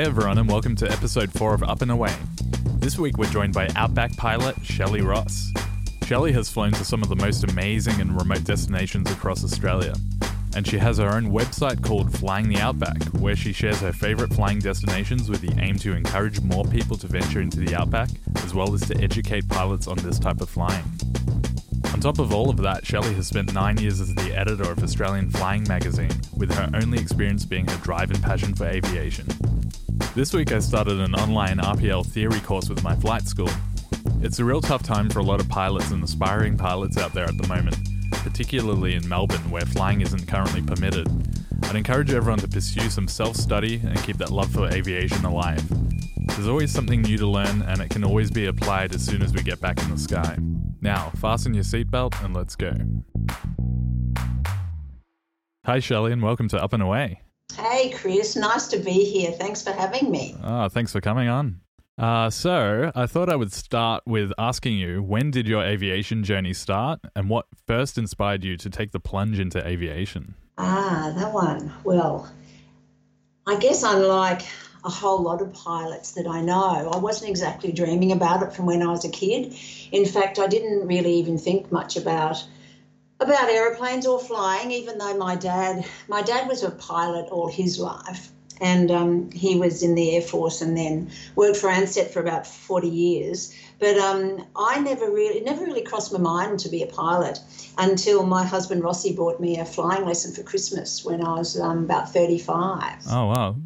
Hey everyone, and welcome to episode 4 of Up and Away. This week we're joined by Outback pilot Shelley Ross. Shelley has flown to some of the most amazing and remote destinations across Australia, and she has her own website called Flying the Outback, where she shares her favourite flying destinations with the aim to encourage more people to venture into the Outback, as well as to educate pilots on this type of flying. On top of all of that, Shelley has spent nine years as the editor of Australian Flying magazine, with her only experience being her drive and passion for aviation. This week I started an online RPL theory course with my flight school. It's a real tough time for a lot of pilots and aspiring pilots out there at the moment, particularly in Melbourne where flying isn't currently permitted. I'd encourage everyone to pursue some self study and keep that love for aviation alive. There's always something new to learn, and it can always be applied as soon as we get back in the sky. Now, fasten your seatbelt and let's go. Hi, Shelley, and welcome to Up and Away. Hey, Chris. Nice to be here. Thanks for having me. Ah, thanks for coming on. Uh, so, I thought I would start with asking you when did your aviation journey start and what first inspired you to take the plunge into aviation? Ah, that one. Well, I guess unlike a whole lot of pilots that I know, I wasn't exactly dreaming about it from when I was a kid. In fact, I didn't really even think much about about aeroplanes or flying, even though my dad my dad was a pilot all his life. And um, he was in the Air Force and then worked for Ansett for about 40 years. But um, I never really, it never really crossed my mind to be a pilot until my husband Rossi bought me a flying lesson for Christmas when I was um, about 35. Oh, wow.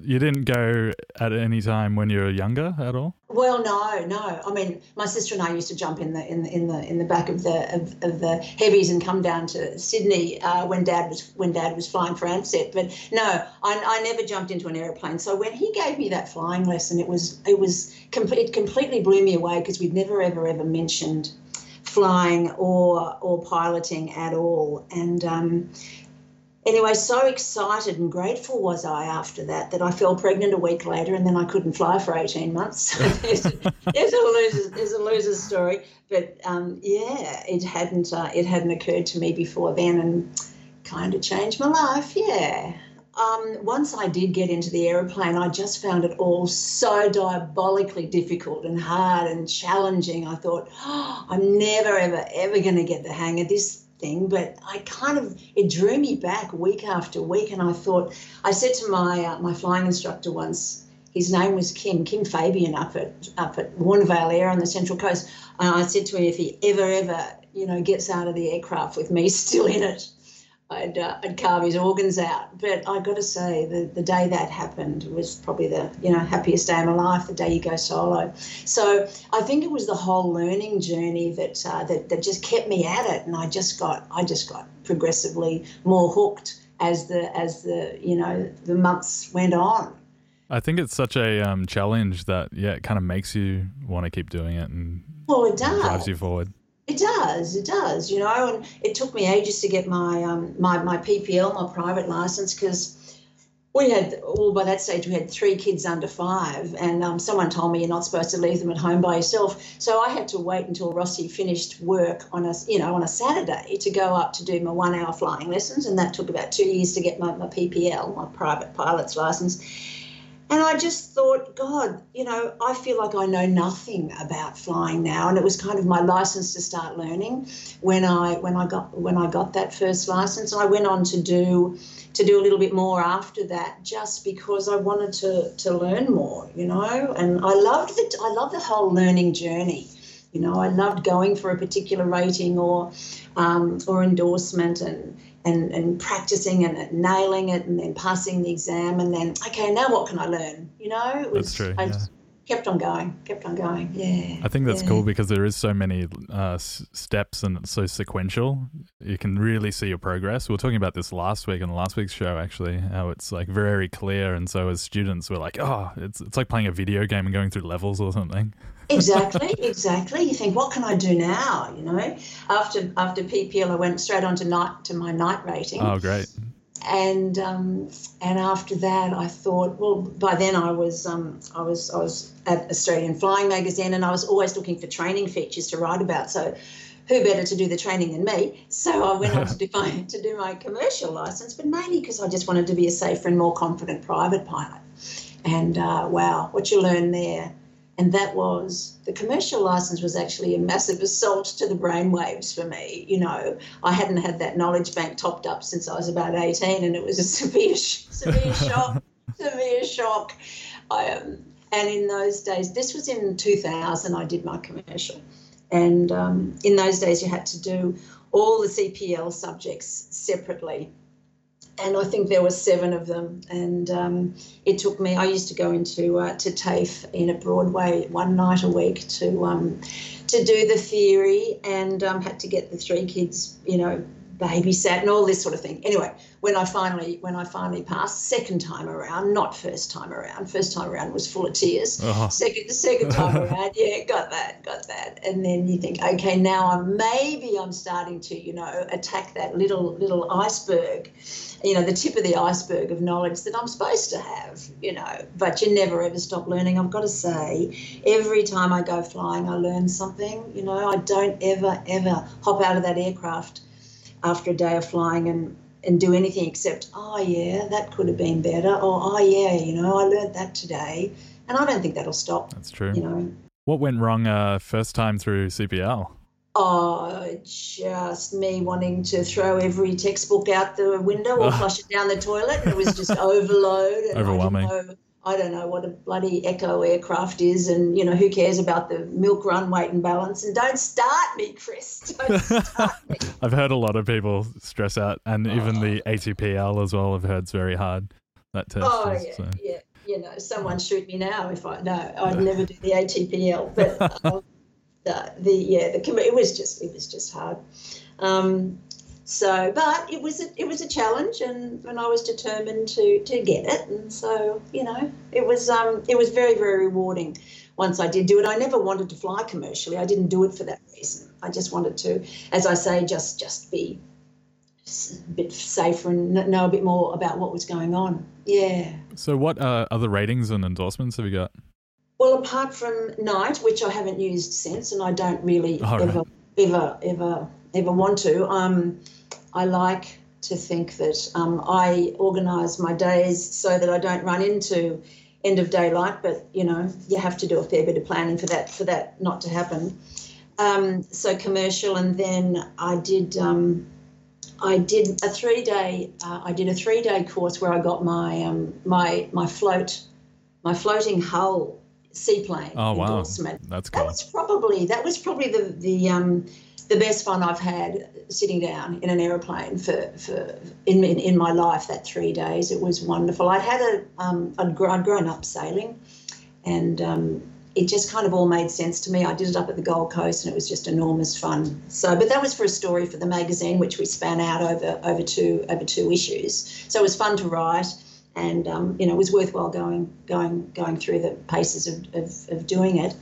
You didn't go at any time when you were younger at all? Well, no, no. I mean, my sister and I used to jump in the in the in the, in the back of the of, of the heavies and come down to Sydney uh, when Dad was when Dad was flying for Ansett. But no, I, I never jumped into an aeroplane. So when he gave me that flying lesson, it was it was it completely blew me away because we'd never ever ever mentioned flying or or piloting at all. And um, anyway, so excited and grateful was I after that that I fell pregnant a week later and then I couldn't fly for 18 months. there's, a loser's, there's a story. But um, yeah, it hadn't, uh, it hadn't occurred to me before then and kind of changed my life. Yeah. Um, once I did get into the aeroplane, I just found it all so diabolically difficult and hard and challenging. I thought, oh, I'm never, ever, ever going to get the hang of this thing, but I kind of it drew me back week after week, and I thought I said to my uh, my flying instructor once. His name was Kim, Kim Fabian, up at up at Warnervale Air on the Central Coast. And I said to him, if he ever, ever, you know, gets out of the aircraft with me still in it, I'd, uh, I'd carve his organs out. But I got to say, the, the day that happened was probably the you know happiest day of my life. The day you go solo. So I think it was the whole learning journey that uh, that that just kept me at it, and I just got I just got progressively more hooked as the as the you know the months went on. I think it's such a um, challenge that yeah, it kind of makes you want to keep doing it and well, it does. drives you forward. It does, it does, you know, and it took me ages to get my um, my my PPL, my private license, because we had well by that stage we had three kids under five, and um, someone told me you're not supposed to leave them at home by yourself. So I had to wait until Rossi finished work on a you know on a Saturday to go up to do my one hour flying lessons, and that took about two years to get my, my PPL, my private pilot's license. And I just thought, God, you know, I feel like I know nothing about flying now, and it was kind of my license to start learning when I when I got when I got that first license. And I went on to do to do a little bit more after that, just because I wanted to to learn more, you know. And I loved the I love the whole learning journey. You know, I loved going for a particular rating or um, or endorsement and and, and practicing and nailing it and then passing the exam and then okay now what can I learn? You know it was, that's true I yeah. kept on going kept on going. Yeah. I think that's yeah. cool because there is so many uh, steps and it's so sequential. You can really see your progress. We were talking about this last week on the last week's show actually how it's like very clear and so as students we're like oh it's, it's like playing a video game and going through levels or something exactly, exactly. You think, what can I do now? You know, after after PPL, I went straight on to night to my night rating. Oh, great. And um, and after that, I thought, well, by then I was um, I was I was at Australian Flying Magazine, and I was always looking for training features to write about. So, who better to do the training than me? So I went on to do my to do my commercial license, but mainly because I just wanted to be a safer and more confident private pilot. And uh, wow, what you learn there. And that was the commercial license was actually a massive assault to the brainwaves for me. You know, I hadn't had that knowledge bank topped up since I was about 18, and it was a severe, severe shock, severe shock. I, um, and in those days, this was in 2000, I did my commercial. And um, in those days, you had to do all the CPL subjects separately and I think there were seven of them. And um, it took me. I used to go into uh, to TAFE in a Broadway one night a week to um, to do the theory, and um, had to get the three kids, you know, babysat and all this sort of thing. Anyway, when I finally when I finally passed second time around, not first time around. First time around was full of tears. Uh-huh. Second the second time around, yeah, got that, got that. And then you think, okay, now I'm maybe I'm starting to, you know, attack that little little iceberg, you know, the tip of the iceberg of knowledge that I'm supposed to have, you know. But you never ever stop learning. I've got to say, every time I go flying, I learn something. You know, I don't ever ever hop out of that aircraft after a day of flying and and do anything except, oh yeah, that could have been better, or oh yeah, you know, I learned that today, and I don't think that'll stop. That's true. You know, what went wrong uh, first time through CPL? Oh, just me wanting to throw every textbook out the window or flush it down the toilet. It was just overload. And Overwhelming. I didn't, know, I don't know what a bloody echo aircraft is, and you know who cares about the milk run weight and balance. And don't start me, Chris. Don't start me. I've heard a lot of people stress out, and oh. even the ATPL as well. I've heard it's very hard. That test. Oh is, yeah, so. yeah. You know, someone shoot me now if I no, I'd never do the ATPL. But um, the, the yeah, the it was just it was just hard. Um, so, but it was a, it was a challenge, and, and I was determined to to get it, and so you know it was um it was very very rewarding. Once I did do it, I never wanted to fly commercially. I didn't do it for that reason. I just wanted to, as I say, just just be a bit safer and know a bit more about what was going on. Yeah. So, what uh, other ratings and endorsements have you got? Well, apart from Night, which I haven't used since, and I don't really ever, right. ever, ever, ever want to. Um, I like to think that um, I organise my days so that I don't run into end of daylight. But you know, you have to do a fair bit of planning for that for that not to happen. Um, so commercial, and then I did. Um, I did a three day. Uh, I did a three day course where I got my um, my my float, my floating hull seaplane oh, endorsement. Wow. That's cool. That was probably that was probably the the um, the best fun I've had sitting down in an aeroplane for, for in, in, in my life that three days. It was wonderful. I'd had a um, I'd, grown, I'd grown up sailing, and um, it just kind of all made sense to me. I did it up at the Gold Coast, and it was just enormous fun. So, but that was for a story for the magazine, which we span out over over two over two issues. So it was fun to write, and um, you know it was worthwhile going going going through the paces of of, of doing it.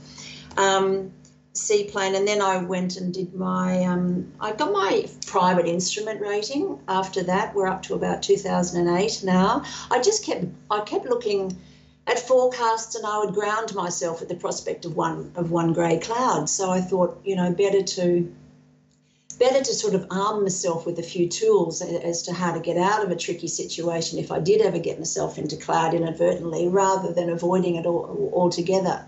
Um, seaplane, and then I went and did my. Um, I got my private instrument rating. After that, we're up to about 2008 now. I just kept I kept looking at forecasts, and I would ground myself at the prospect of one of one grey cloud. So I thought, you know, better to better to sort of arm myself with a few tools as to how to get out of a tricky situation if I did ever get myself into cloud inadvertently, rather than avoiding it all, altogether.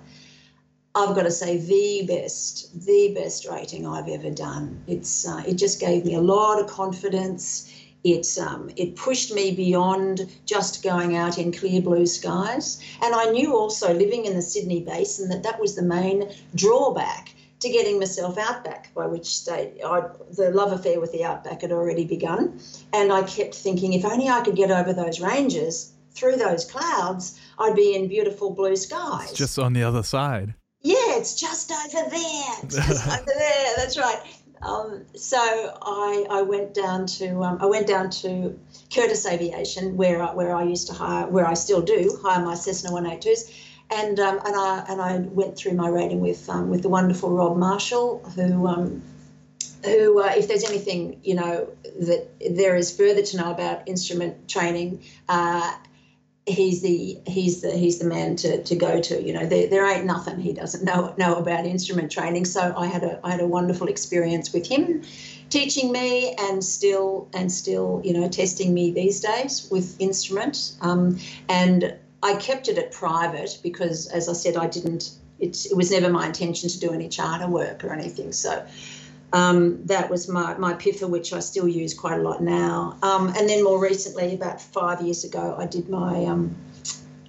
I've got to say the best, the best rating I've ever done. It's uh, it just gave me a lot of confidence. It um, it pushed me beyond just going out in clear blue skies, and I knew also living in the Sydney Basin that that was the main drawback to getting myself out back. By which state I, the love affair with the outback had already begun, and I kept thinking if only I could get over those ranges through those clouds, I'd be in beautiful blue skies. It's just on the other side yeah, it's just over there, just over there. That's right. Um, so I, I went down to um, I went down to Curtis Aviation where I, where I used to hire where I still do hire my Cessna 182s, and um, and I and I went through my rating with um, with the wonderful Rob Marshall who. Um, who, uh, if there's anything you know that there is further to know about instrument training, uh, he's the he's the he's the man to, to go to. You know, there, there ain't nothing he doesn't know know about instrument training. So I had a I had a wonderful experience with him, teaching me and still and still you know testing me these days with instrument. Um, and I kept it at private because, as I said, I didn't. It, it was never my intention to do any charter work or anything. So um, that was my, my PIFR, which I still use quite a lot now. Um, and then more recently, about five years ago, I did my um,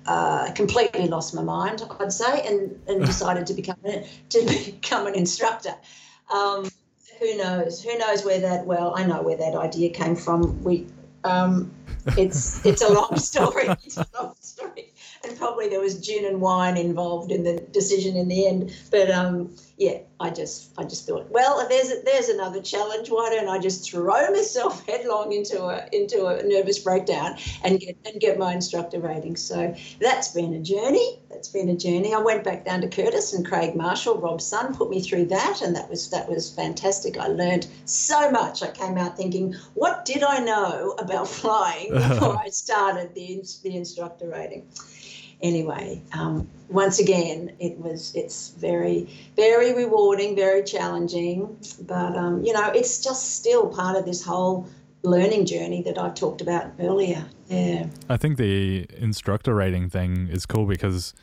uh, completely lost my mind, I'd say, and, and decided to become to become an instructor. Um, who knows? Who knows where that? Well, I know where that idea came from. We, um, it's it's a long story. It's a long story, and probably there was gin and wine involved in the decision in the end. But um, yeah, I just I just thought, well, there's there's another challenge. Why don't I just throw myself headlong into a into a nervous breakdown and get and get my instructor rating? So that's been a journey. That's been a journey. I went back down to Curtis and Craig Marshall, Rob's son, put me through that, and that was that was fantastic. I learned so much. I came out thinking, what did I know about flying before I started the the instructor rating? Anyway, um, once again, it was it's very very rewarding, very challenging, but um, you know it's just still part of this whole learning journey that I've talked about earlier. Yeah, I think the instructor rating thing is cool because.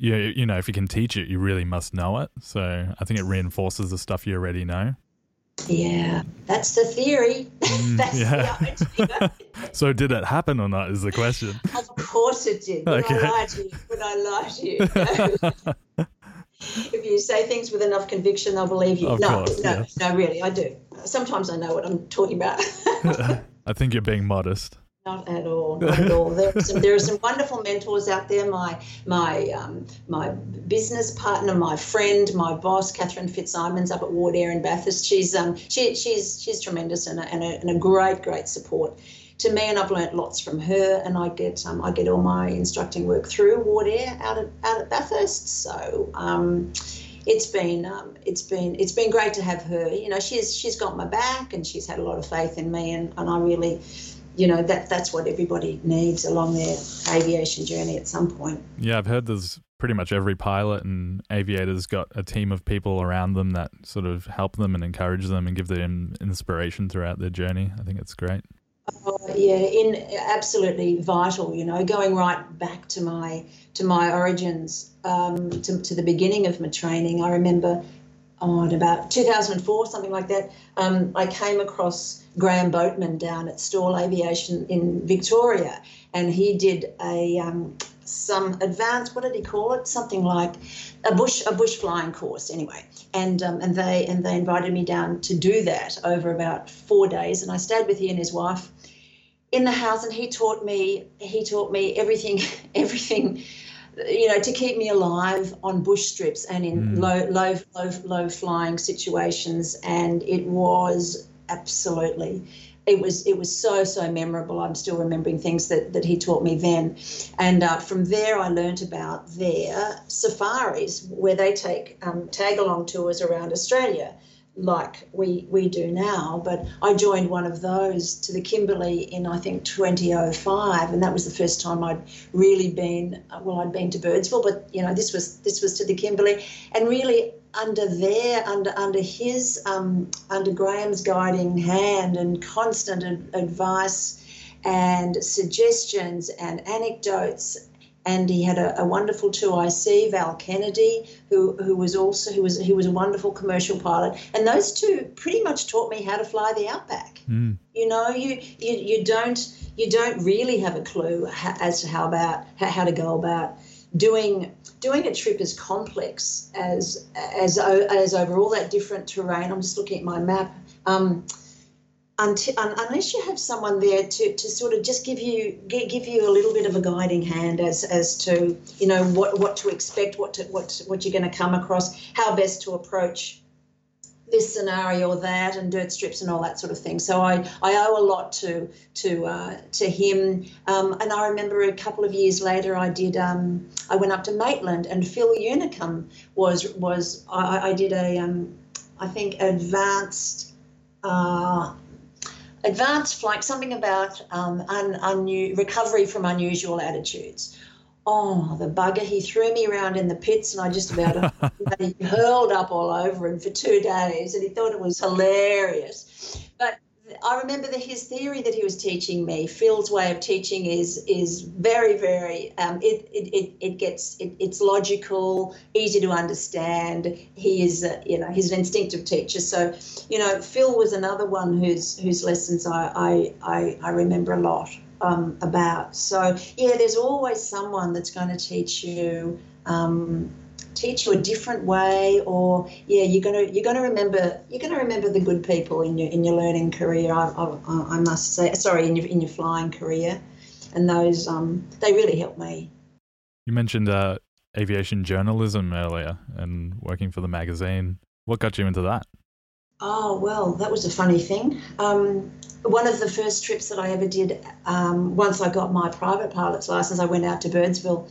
You, you know, if you can teach it, you really must know it. So I think it reinforces the stuff you already know. Yeah, that's the theory. Mm, that's yeah. the so did it happen or not? Is the question. Of course it did. Would okay. I lie to you? Would I lie to you? if you say things with enough conviction, they'll believe you. Of no, course, no, yes. no, really, I do. Sometimes I know what I'm talking about. I think you're being modest. Not at all. Not at all. There are some, there are some wonderful mentors out there. My my um, my business partner, my friend, my boss, Catherine Fitzsimons up at Wardair in Bathurst. She's um she she's she's tremendous and a, and a, and a great great support to me, and I've learnt lots from her. And I get um, I get all my instructing work through Wardair out at out at Bathurst. So. Um, it's been um, it's been it's been great to have her. You know, she's she's got my back and she's had a lot of faith in me, and, and I really you know that that's what everybody needs along their aviation journey at some point. Yeah, I've heard there's pretty much every pilot and aviator's got a team of people around them that sort of help them and encourage them and give them inspiration throughout their journey. I think it's great. Oh, yeah, in absolutely vital. You know, going right back to my to my origins, um, to, to the beginning of my training. I remember, oh, in about 2004, something like that. Um, I came across Graham Boatman down at Stawell Aviation in Victoria, and he did a um, some advanced. What did he call it? Something like a bush a bush flying course, anyway. And um, and they and they invited me down to do that over about four days, and I stayed with he and his wife in the house, and he taught me he taught me everything everything you know, to keep me alive on bush strips and in mm. low, low, low, low flying situations. And it was absolutely it was it was so so memorable. I'm still remembering things that that he taught me then, and uh, from there I learnt about their safaris where they take um, tag along tours around Australia, like we we do now. But I joined one of those to the Kimberley in I think 2005, and that was the first time I'd really been. Well, I'd been to Birdsville, but you know this was this was to the Kimberley, and really under there, under under his, um, under Graham's guiding hand and constant advice and suggestions and anecdotes. And he had a, a wonderful 2IC, Val Kennedy, who, who was also who was who was a wonderful commercial pilot. And those two pretty much taught me how to fly the Outback. Mm. You know, you, you you don't you don't really have a clue as to how about how to go about doing doing a trip as complex as as as over all that different terrain. I'm just looking at my map. Um, until, unless you have someone there to, to sort of just give you give you a little bit of a guiding hand as as to you know what what to expect, what to, what what you're going to come across, how best to approach this scenario or that and dirt strips and all that sort of thing. So I, I owe a lot to to uh, to him. Um, and I remember a couple of years later, I did um, I went up to Maitland and Phil Unicomb was was I, I did a um, I think advanced. Uh, advanced flight, something about um, un, un, recovery from unusual attitudes oh, the bugger, he threw me around in the Pitts and I just about hurled up all over him for two days and he thought it was hilarious. But I remember that his theory that he was teaching me, Phil's way of teaching is is very very um, it, it, it, it gets it, it's logical, easy to understand. He is a, you know he's an instinctive teacher, so you know Phil was another one whose whose lessons I I, I, I remember a lot um, about. So yeah, there's always someone that's going to teach you. Um, teach you a different way or yeah you're gonna you're gonna remember you're gonna remember the good people in your in your learning career I, I, I must say sorry in your in your flying career. And those um they really helped me. You mentioned uh, aviation journalism earlier and working for the magazine. What got you into that? Oh well that was a funny thing. Um, one of the first trips that I ever did um, once I got my private pilot's license I went out to Birdsville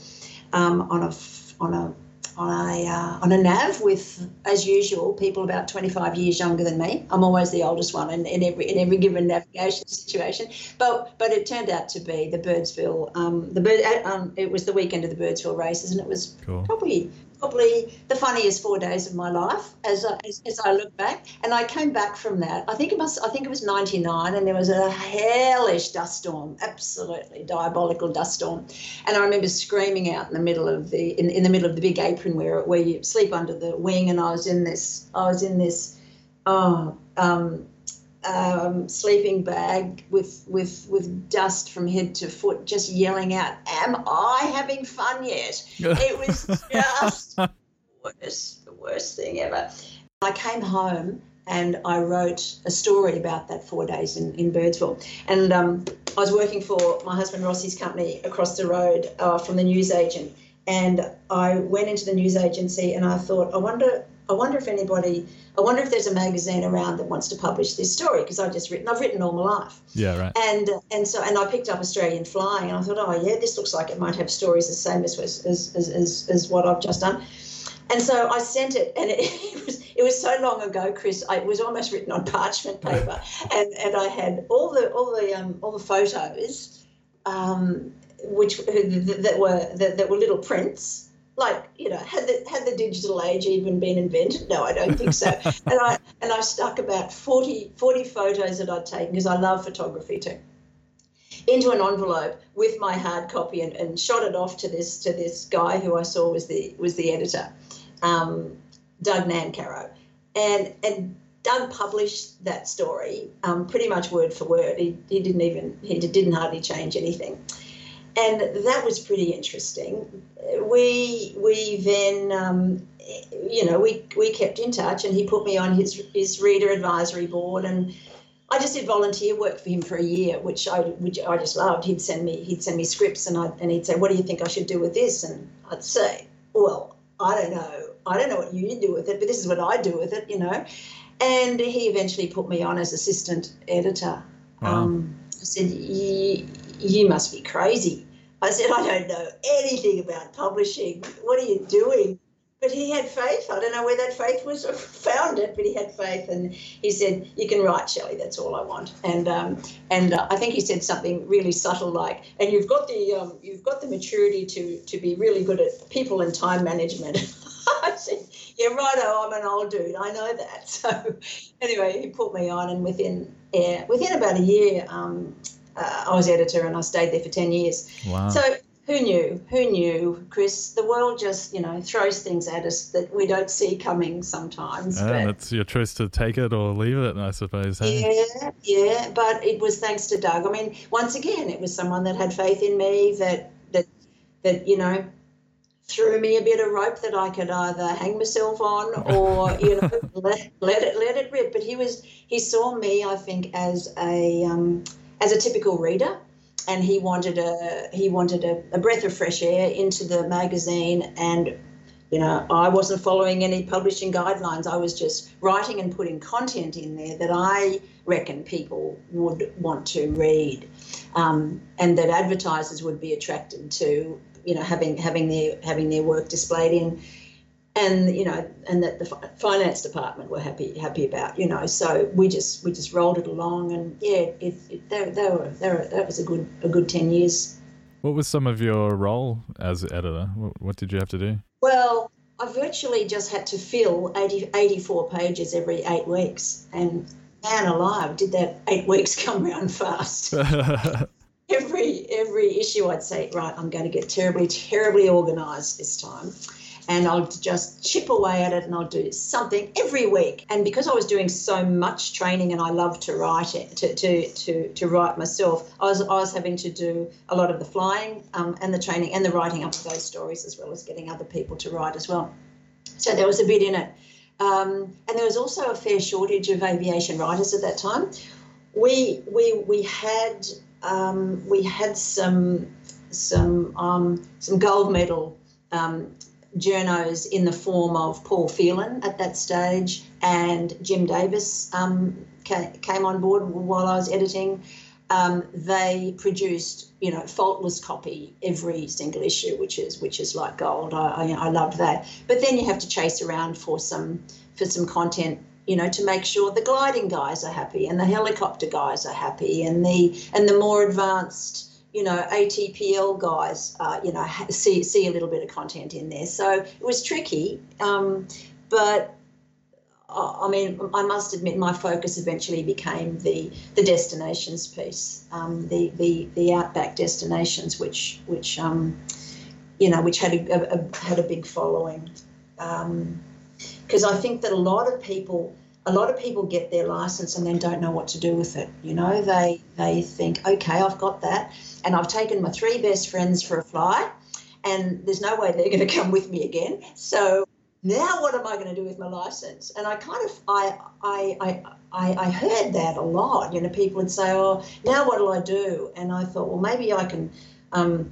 um, on a on a on a uh, on a nav with, as usual, people about 25 years younger than me. I'm always the oldest one in, in every in every given navigation situation. But but it turned out to be the Birdsville. Um, the bird. Uh, um, it was the weekend of the Birdsville races, and it was cool. probably probably the funniest four days of my life as I, as, as, I look back. And I came back from that. I think it must. I think it was '99, and there was a hellish dust storm, absolutely diabolical dust storm. And I remember screaming out in the middle of the in, in the middle of the big apron where where you sleep under the wing, and I was in this. I was in this. Oh. Um, um, sleeping bag with with with dust from head to foot, just yelling out, "Am I having fun yet?" it was just the worst, the worst thing ever. I came home and I wrote a story about that four days in, in Birdsville. And um, I was working for my husband Rossi's company across the road uh, from the newsagent. And I went into the news agency and I thought, I wonder I wonder if anybody, I wonder if there's a magazine around that wants to publish this story because I've just written, I've written all my life. Yeah, right. And and so and I picked up Australian Flying and I thought, oh yeah, this looks like it might have stories the same as as as as, as what I've just done. And so I sent it, and it, it was it was so long ago, Chris. I, it was almost written on parchment paper, and and I had all the all the um, all the photos, um, which that were that, that were little prints like you know had the had the digital age even been invented? No i don't think so. And i and i stuck about 40 40 photos that i'd taken because i love photography too into an envelope with my hard copy and, and shot it off to this to this guy who i saw was the was the editor um, doug nancarrow and and Doug published that story um, pretty much word for word. He, he didn't even he didn't hardly change anything and that was pretty interesting. We we then um, you know we we kept in touch, and he put me on his his reader advisory board, and I just did volunteer work for him for a year, which I which I just loved. He'd send me he'd send me scripts, and I and he'd say, "What do you think I should do with this?" And I'd say, "Well, I don't know. I don't know what you do with it, but this is what I do with it," you know. And he eventually put me on as assistant editor. Wow. Um, I said, "You must be crazy." I said, I don't know anything about publishing. What are you doing? But he had faith. I don't know where that faith was found it, but he had faith, and he said, "You can write, Shelley. That's all I want." And um, and uh, I think he said something really subtle like, "And you've got the um, you've got the maturity to to be really good at people and time management." I said, "Yeah, righto. I'm an old dude. I know that." So anyway, he put me on, and within yeah, within about a year, um, uh, I was editor and I stayed there for 10 years. Wow. So who knew? Who knew, Chris? The world just, you know, throws things at us that we don't see coming sometimes. Yeah, but, it's your choice to take it or leave it, I suppose. Hey? Yeah, yeah. But it was thanks to Doug. I mean, once again, it was someone that had faith in me that that that you know threw me a bit of rope that I could either hang myself on or you know let, let it let it rip. But he was he saw me, I think, as a um, as a typical reader, and he wanted a he wanted a, a breath of fresh air into the magazine and you know, I wasn't following any publishing guidelines. I was just writing and putting content in there that I reckon people would want to read, um, and that advertisers would be attracted to. You know, having having their having their work displayed in and you know, and that the finance department were happy happy about, you know. So we just we just rolled it along, and yeah, it, it they, they were they were that was a good a good ten years. What was some of your role as editor? What, what did you have to do? Well, I virtually just had to fill 80, 84 pages every eight weeks, and man alive, did that eight weeks come round fast? every every issue, I'd say, right, I'm going to get terribly, terribly organised this time and I'll just chip away at it and I'll do something every week. And because I was doing so much training and I love to write it, to, to, to, to write myself, I was, I was having to do a lot of the flying um, and the training and the writing up of those stories as well as getting other people to write as well. So there was a bit in it. Um, and there was also a fair shortage of aviation writers at that time. We, we, we had um, we had some some um, some gold medal um, journos in the form of Paul Phelan at that stage and Jim Davis um, came on board while I was editing. Um, they produced, you know, faultless copy every single issue, which is which is like gold. I, I, I loved that. But then you have to chase around for some for some content you know, to make sure the gliding guys are happy and the helicopter guys are happy and the and the more advanced you know, ATPL guys, uh, you know, see see a little bit of content in there. So it was tricky, um, but I mean, I must admit, my focus eventually became the the destinations piece, um, the the the outback destinations, which which um, you know, which had a, a, had a big following, because um, I think that a lot of people a lot of people get their license and then don't know what to do with it. You know, they they think, okay, I've got that, and I've taken my three best friends for a fly, and there's no way they're going to come with me again. So now what am I going to do with my license? And I kind of I I I I heard that a lot. You know, people would say, oh, now what do I do? And I thought, well, maybe I can. Um,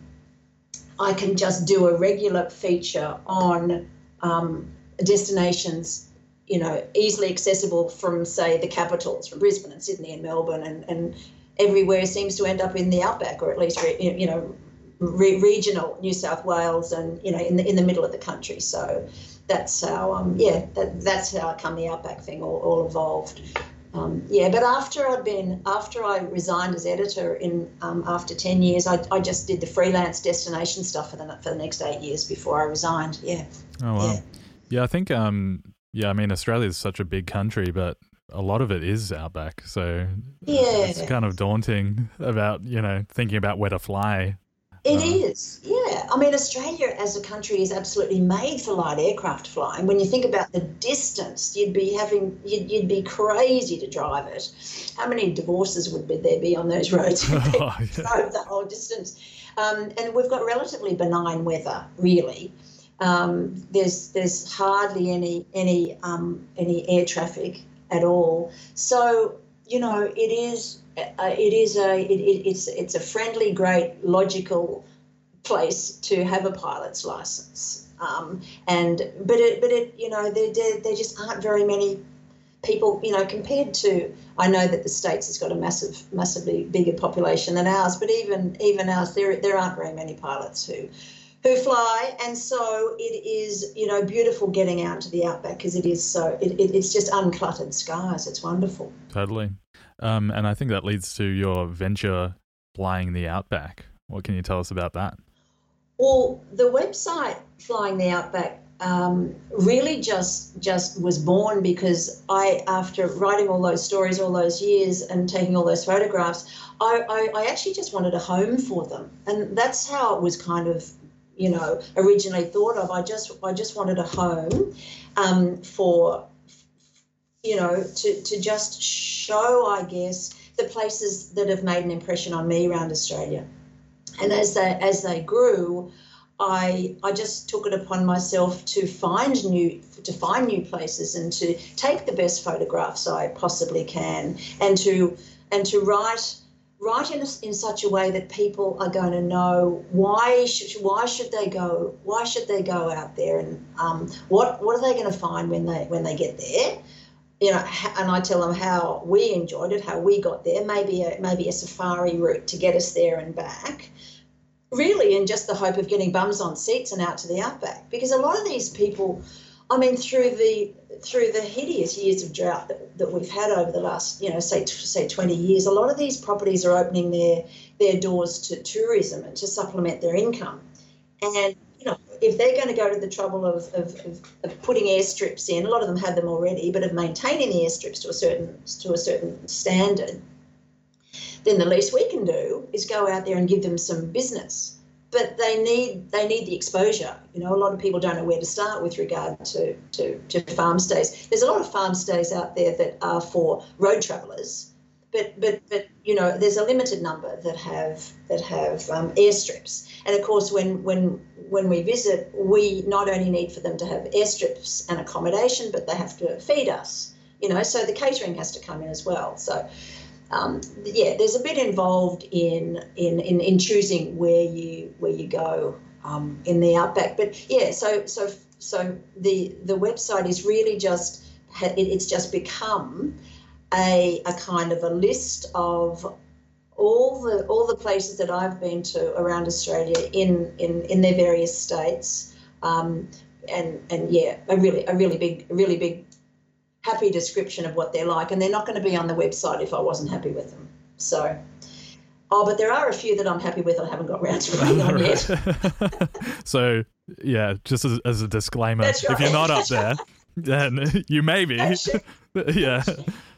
I can just do a regular feature on um, destinations you know, easily accessible from, say, the capitals, from Brisbane and Sydney and Melbourne, and, and everywhere seems to end up in the outback, or at least, you know, re- regional New South Wales and, you know, in the, in the middle of the country. So that's how, um, yeah, that, that's how come the outback thing all, all evolved. Um, yeah, but after I'd been, after I resigned as editor in, um, after 10 years, I, I just did the freelance destination stuff for the, for the next eight years before I resigned. Yeah. Oh, wow. Yeah, yeah I think, um, yeah, I mean, Australia is such a big country, but a lot of it is outback. So yeah, it's kind of daunting about, you know, thinking about where to fly. It um, is, yeah. I mean, Australia as a country is absolutely made for light aircraft flying. When you think about the distance, you'd be having, you'd, you'd be crazy to drive it. How many divorces would there be on those roads oh, yeah. drove the whole distance? Um, and we've got relatively benign weather, really. Um, there's there's hardly any any um, any air traffic at all. So you know it is uh, it is a it, it, it's it's a friendly, great, logical place to have a pilot's license. Um, and but it but it you know there, there there just aren't very many people you know compared to I know that the states has got a massive massively bigger population than ours, but even even ours there there aren't very many pilots who who fly, and so it is you know beautiful getting out to the outback because it is so it, it, it's just uncluttered skies. It's wonderful. Totally, um, and I think that leads to your venture flying the outback. What can you tell us about that? Well, the website Flying the Outback um, really just just was born because I, after writing all those stories all those years and taking all those photographs, I, I, I actually just wanted a home for them, and that's how it was kind of you know originally thought of. I just I just wanted a home um, for you know to to just show I guess the places that have made an impression on me around Australia, and as they as they grew. I, I just took it upon myself to find new to find new places and to take the best photographs I possibly can and to and to write write in, in such a way that people are going to know why should, why should they go why should they go out there and um, what what are they going to find when they when they get there? You know and I tell them how we enjoyed it how we got there maybe a, maybe a safari route to get us there and back. Really in just the hope of getting bums on seats and out to the outback because a lot of these people I mean, through the through the hideous years of drought that, that we've had over the last, you know, say say 20 years, a lot of these properties are opening their their doors to tourism and to supplement their income. And you know, if they're going to go to the trouble of, of, of, of, putting airstrips in, a lot of them have them already, but of maintaining the airstrips to a certain to a certain standard, then the least we can do is go out there and give them some business. But they need they need the exposure. You know, a lot of people don't know where to start with regard to, to, to farm stays. There's a lot of farm stays out there that are for road travellers but but but you know there's a limited number that have that have um, airstrips and of course when when when we visit we not only need for them to have airstrips and accommodation but they have to feed us you know so the catering has to come in as well so um, yeah there's a bit involved in in in, in choosing where you where you go um, in the outback. But yeah so so so the the website is really just it's just become a, a kind of a list of all the all the places that I've been to around Australia in in, in their various states, um, and and yeah, a really a really big really big happy description of what they're like, and they're not going to be on the website if I wasn't happy with them. So. Oh, but there are a few that I'm happy with. I haven't got round to reading on yet. so, yeah, just as, as a disclaimer, right. if you're not up there, then you may be. yeah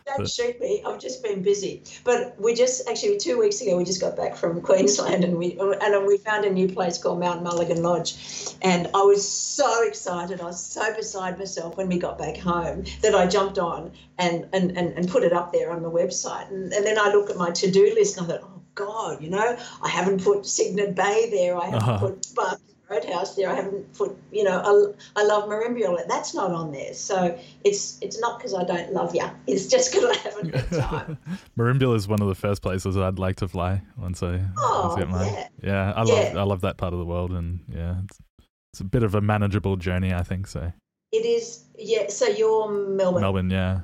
don't shoot me. I've just been busy. But we just actually two weeks ago we just got back from Queensland and we and we found a new place called Mount Mulligan Lodge, and I was so excited. I was so beside myself when we got back home that I jumped on and and and, and put it up there on the website. And, and then I look at my to do list and I thought, oh God, you know, I haven't put Cygnet Bay there. I haven't uh-huh. put but Roadhouse there. I haven't put, you know, I, I love Merimbula. That's not on there. So it's it's not because I don't love you. It's just because I haven't time. Is one of the first places I'd like to fly once I, oh, once I get mine. Yeah, yeah I love yeah. I love that part of the world, and yeah, it's, it's a bit of a manageable journey, I think. So it is. Yeah. So you're Melbourne. Melbourne. Yeah.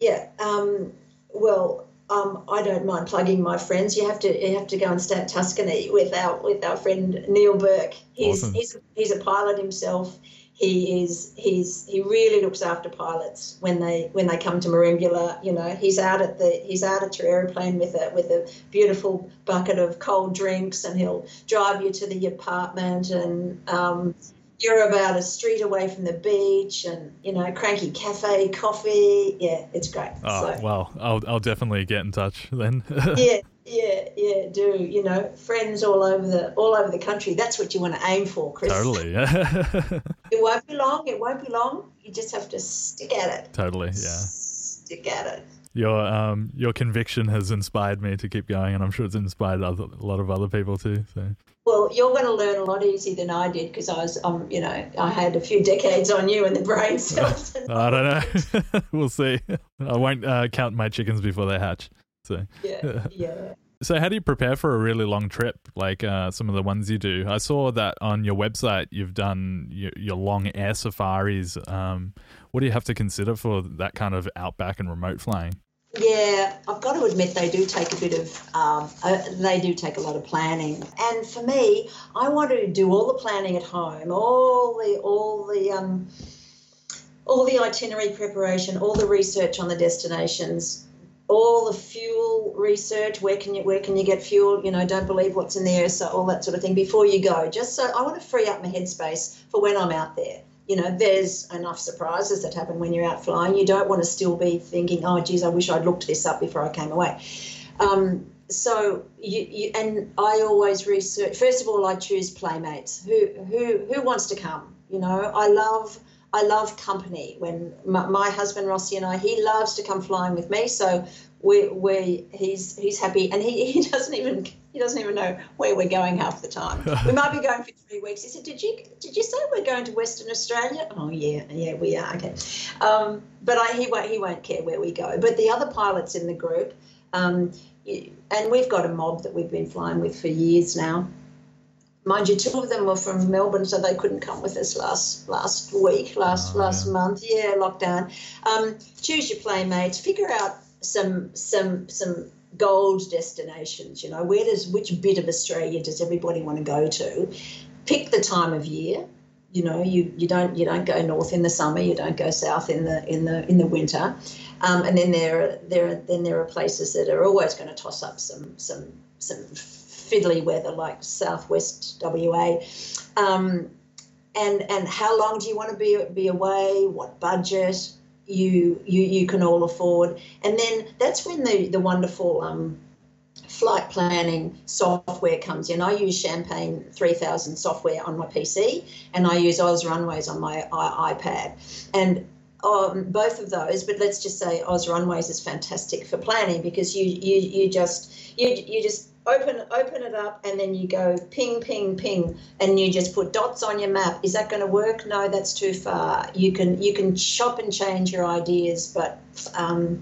Yeah. Um, well, um, I don't mind plugging my friends. You have to you have to go and stay at Tuscany with our with our friend Neil Burke. He's awesome. he's he's a pilot himself. He is he's he really looks after pilots when they when they come to Merimbula. You know, he's out at the he's out at your aeroplane with a with a beautiful bucket of cold drinks, and he'll drive you to the apartment and um, you're about a street away from the beach and you know cranky cafe coffee. Yeah it's great. Oh so, well I'll, I'll definitely get in touch then. Yeah yeah yeah do you know friends all over the all over the country. That's what you want to aim for chris. Totally yeah. It won't be long it won't be long. You just have to stick at it. Totally yeah. Stick at it your um your conviction has inspired me to keep going and i'm sure it's inspired other, a lot of other people too so well, you're going to learn a lot easier than I did because I was, um, you know, I had a few decades on you and the brain cells. I don't know. we'll see. I won't uh, count my chickens before they hatch. So yeah, yeah. So how do you prepare for a really long trip, like uh, some of the ones you do? I saw that on your website you've done your, your long air safaris. Um, what do you have to consider for that kind of outback and remote flying? Yeah, I've got to admit they do take a bit of um, uh, they do take a lot of planning. And for me, I want to do all the planning at home, all the all the um, all the itinerary preparation, all the research on the destinations, all the fuel research. Where can you where can you get fuel? You know, don't believe what's in there, so all that sort of thing before you go. Just so I want to free up my headspace for when I'm out there you know, there's enough surprises that happen when you're out flying. You don't want to still be thinking, oh, geez, I wish I'd looked this up before I came away. Um, so you, you, and I always research. First of all, I choose playmates. Who who who wants to come? You know, I love I love company. When my, my husband Rossi and I, he loves to come flying with me. So we we he's he's happy, and he, he doesn't even he doesn't even know where we're going half the time. we might be going for three weeks. He said, "Did you did you say we're going to Western Australia?" Oh yeah, yeah, we are. Okay, um, but I, he won't he won't care where we go. But the other pilots in the group, um, and we've got a mob that we've been flying with for years now. Mind you, two of them were from Melbourne, so they couldn't come with us last last week, last oh, last yeah. month. Yeah, lockdown. Um, choose your playmates. Figure out some some some gold destinations. You know, where does which bit of Australia does everybody want to go to? Pick the time of year. You know, you, you don't you don't go north in the summer. You don't go south in the in the in the winter. Um, and then there are, there are, then there are places that are always going to toss up some some some fiddly weather like southwest WA. Um, and and how long do you want to be be away? What budget you you you can all afford? And then that's when the the wonderful um, flight planning software comes in. I use Champagne 3000 software on my PC, and I use Oz Runways on my iPad, and um, both of those, but let's just say Oz Runways is fantastic for planning because you you you just you you just open open it up and then you go ping ping ping and you just put dots on your map. Is that going to work? No, that's too far. You can you can chop and change your ideas, but um,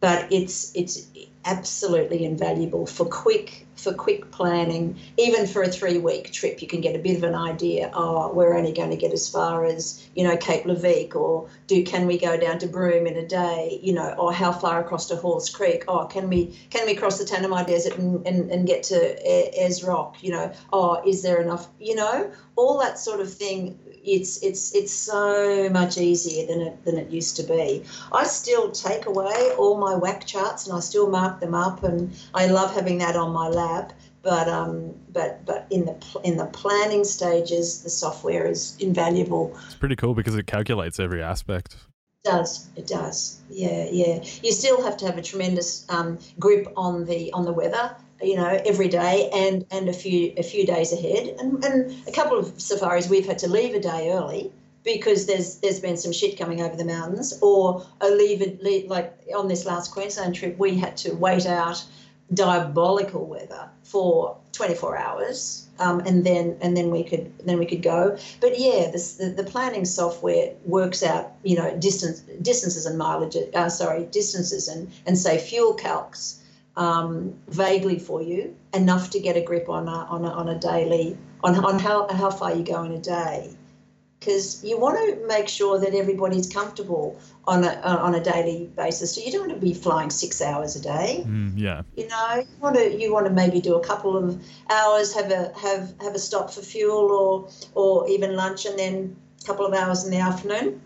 but it's it's absolutely invaluable for quick for quick planning. Even for a three week trip, you can get a bit of an idea. Oh, we're only going to get as far as you know Cape Leveque, or do can we go down to Broome in a day? You know, or how far across to Halls Creek? Oh, can we can we cross the Tanami Desert and, and, and get to Ayers Rock? You know, oh, is there enough? You know, all that sort of thing it's it's it's so much easier than it than it used to be. I still take away all my WAC charts and I still mark them up, and I love having that on my lab. But um, but but in the in the planning stages, the software is invaluable. It's pretty cool because it calculates every aspect. It does it does yeah yeah you still have to have a tremendous um, grip on the on the weather you know, every day and, and a few a few days ahead. And, and a couple of safaris we've had to leave a day early because there's there's been some shit coming over the mountains, or a leave, leave like on this last Queensland trip we had to wait out diabolical weather for 24 hours um, and then and then we could then we could go but yeah this, the, the planning software works out you know distance distances and mileage uh, sorry distances and and say fuel calcs um, vaguely for you, enough to get a grip on a, on a, on a daily, on, on how, how far you go in a day. Because you want to make sure that everybody's comfortable on a, on a daily basis. So you don't want to be flying six hours a day. Mm, yeah. You know, you want to you want to maybe do a couple of hours, have a have have a stop for fuel or or even lunch, and then a couple of hours in the afternoon.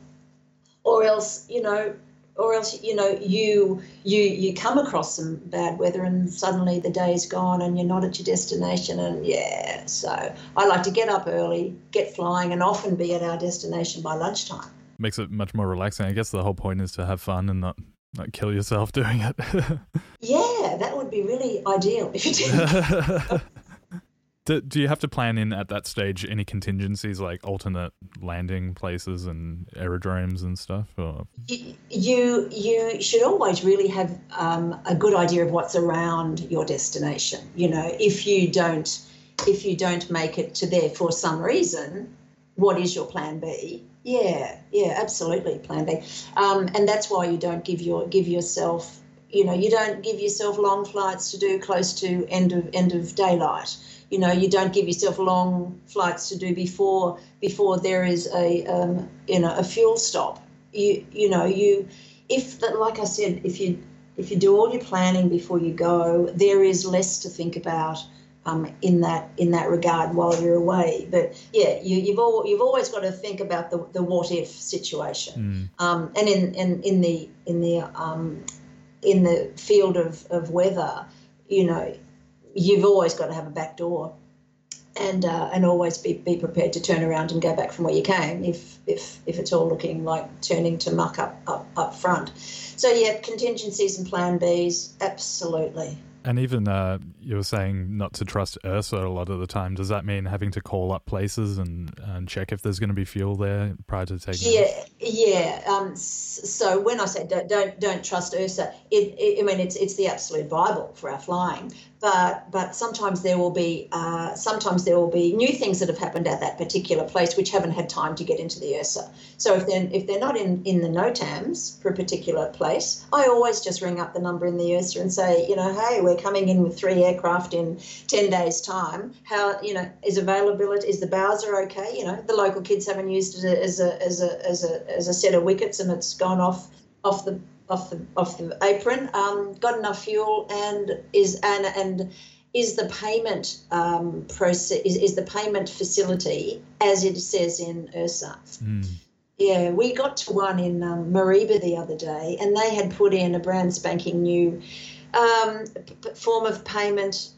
Or else, you know, or else you know you you you come across some bad weather and suddenly the day's gone and you're not at your destination and yeah so i like to get up early get flying and often be at our destination by lunchtime. Makes it much more relaxing. I guess the whole point is to have fun and not not kill yourself doing it. Yeah that would be really ideal if you did Do, do you have to plan in at that stage any contingencies like alternate landing places and aerodromes and stuff? Or? You you should always really have um, a good idea of what's around your destination. You know, if you don't if you don't make it to there for some reason, what is your plan B? Yeah, yeah, absolutely, plan B. Um, and that's why you don't give your give yourself you know you don't give yourself long flights to do close to end of end of daylight you know you don't give yourself long flights to do before before there is a um, you know a fuel stop. You you know you if that like i said if you if you do all your planning before you go there is less to think about um, in that in that regard while you're away. But yeah you, you've all you've always got to think about the, the what if situation. Mm. um, and in, in in the in the um, in the field of, of weather you know you've always got to have a back door and uh, and always be, be prepared to turn around and go back from where you came if if if it's all looking like turning to muck up up, up front. So yeah, contingencies and plan Bs, absolutely. And even uh, you were saying not to trust ERSA a lot of the time. Does that mean having to call up places and, and check if there's going to be fuel there prior to taking? Yeah, off? yeah. Um, so when I say don't don't, don't trust ERSA, it, it, I mean it's it's the absolute bible for our flying but but sometimes there will be uh, sometimes there will be new things that have happened at that particular place which haven't had time to get into the ERSA. So if they're if they're not in in the NOTAMs for a particular place, I always just ring up the number in the ERSA and say, you know, hey, we're coming in with three aircraft in ten days' time. How you know is availability? Is the Bowser okay? You know, the local kids haven't used it as a as a as a as a set of wickets and it's gone off off the off the off the apron, um, got enough fuel, and is and and is the payment um, process is, is the payment facility as it says in ERSA. Mm. Yeah, we got to one in um, Mareeba the other day, and they had put in a brand spanking new um, p- form of payment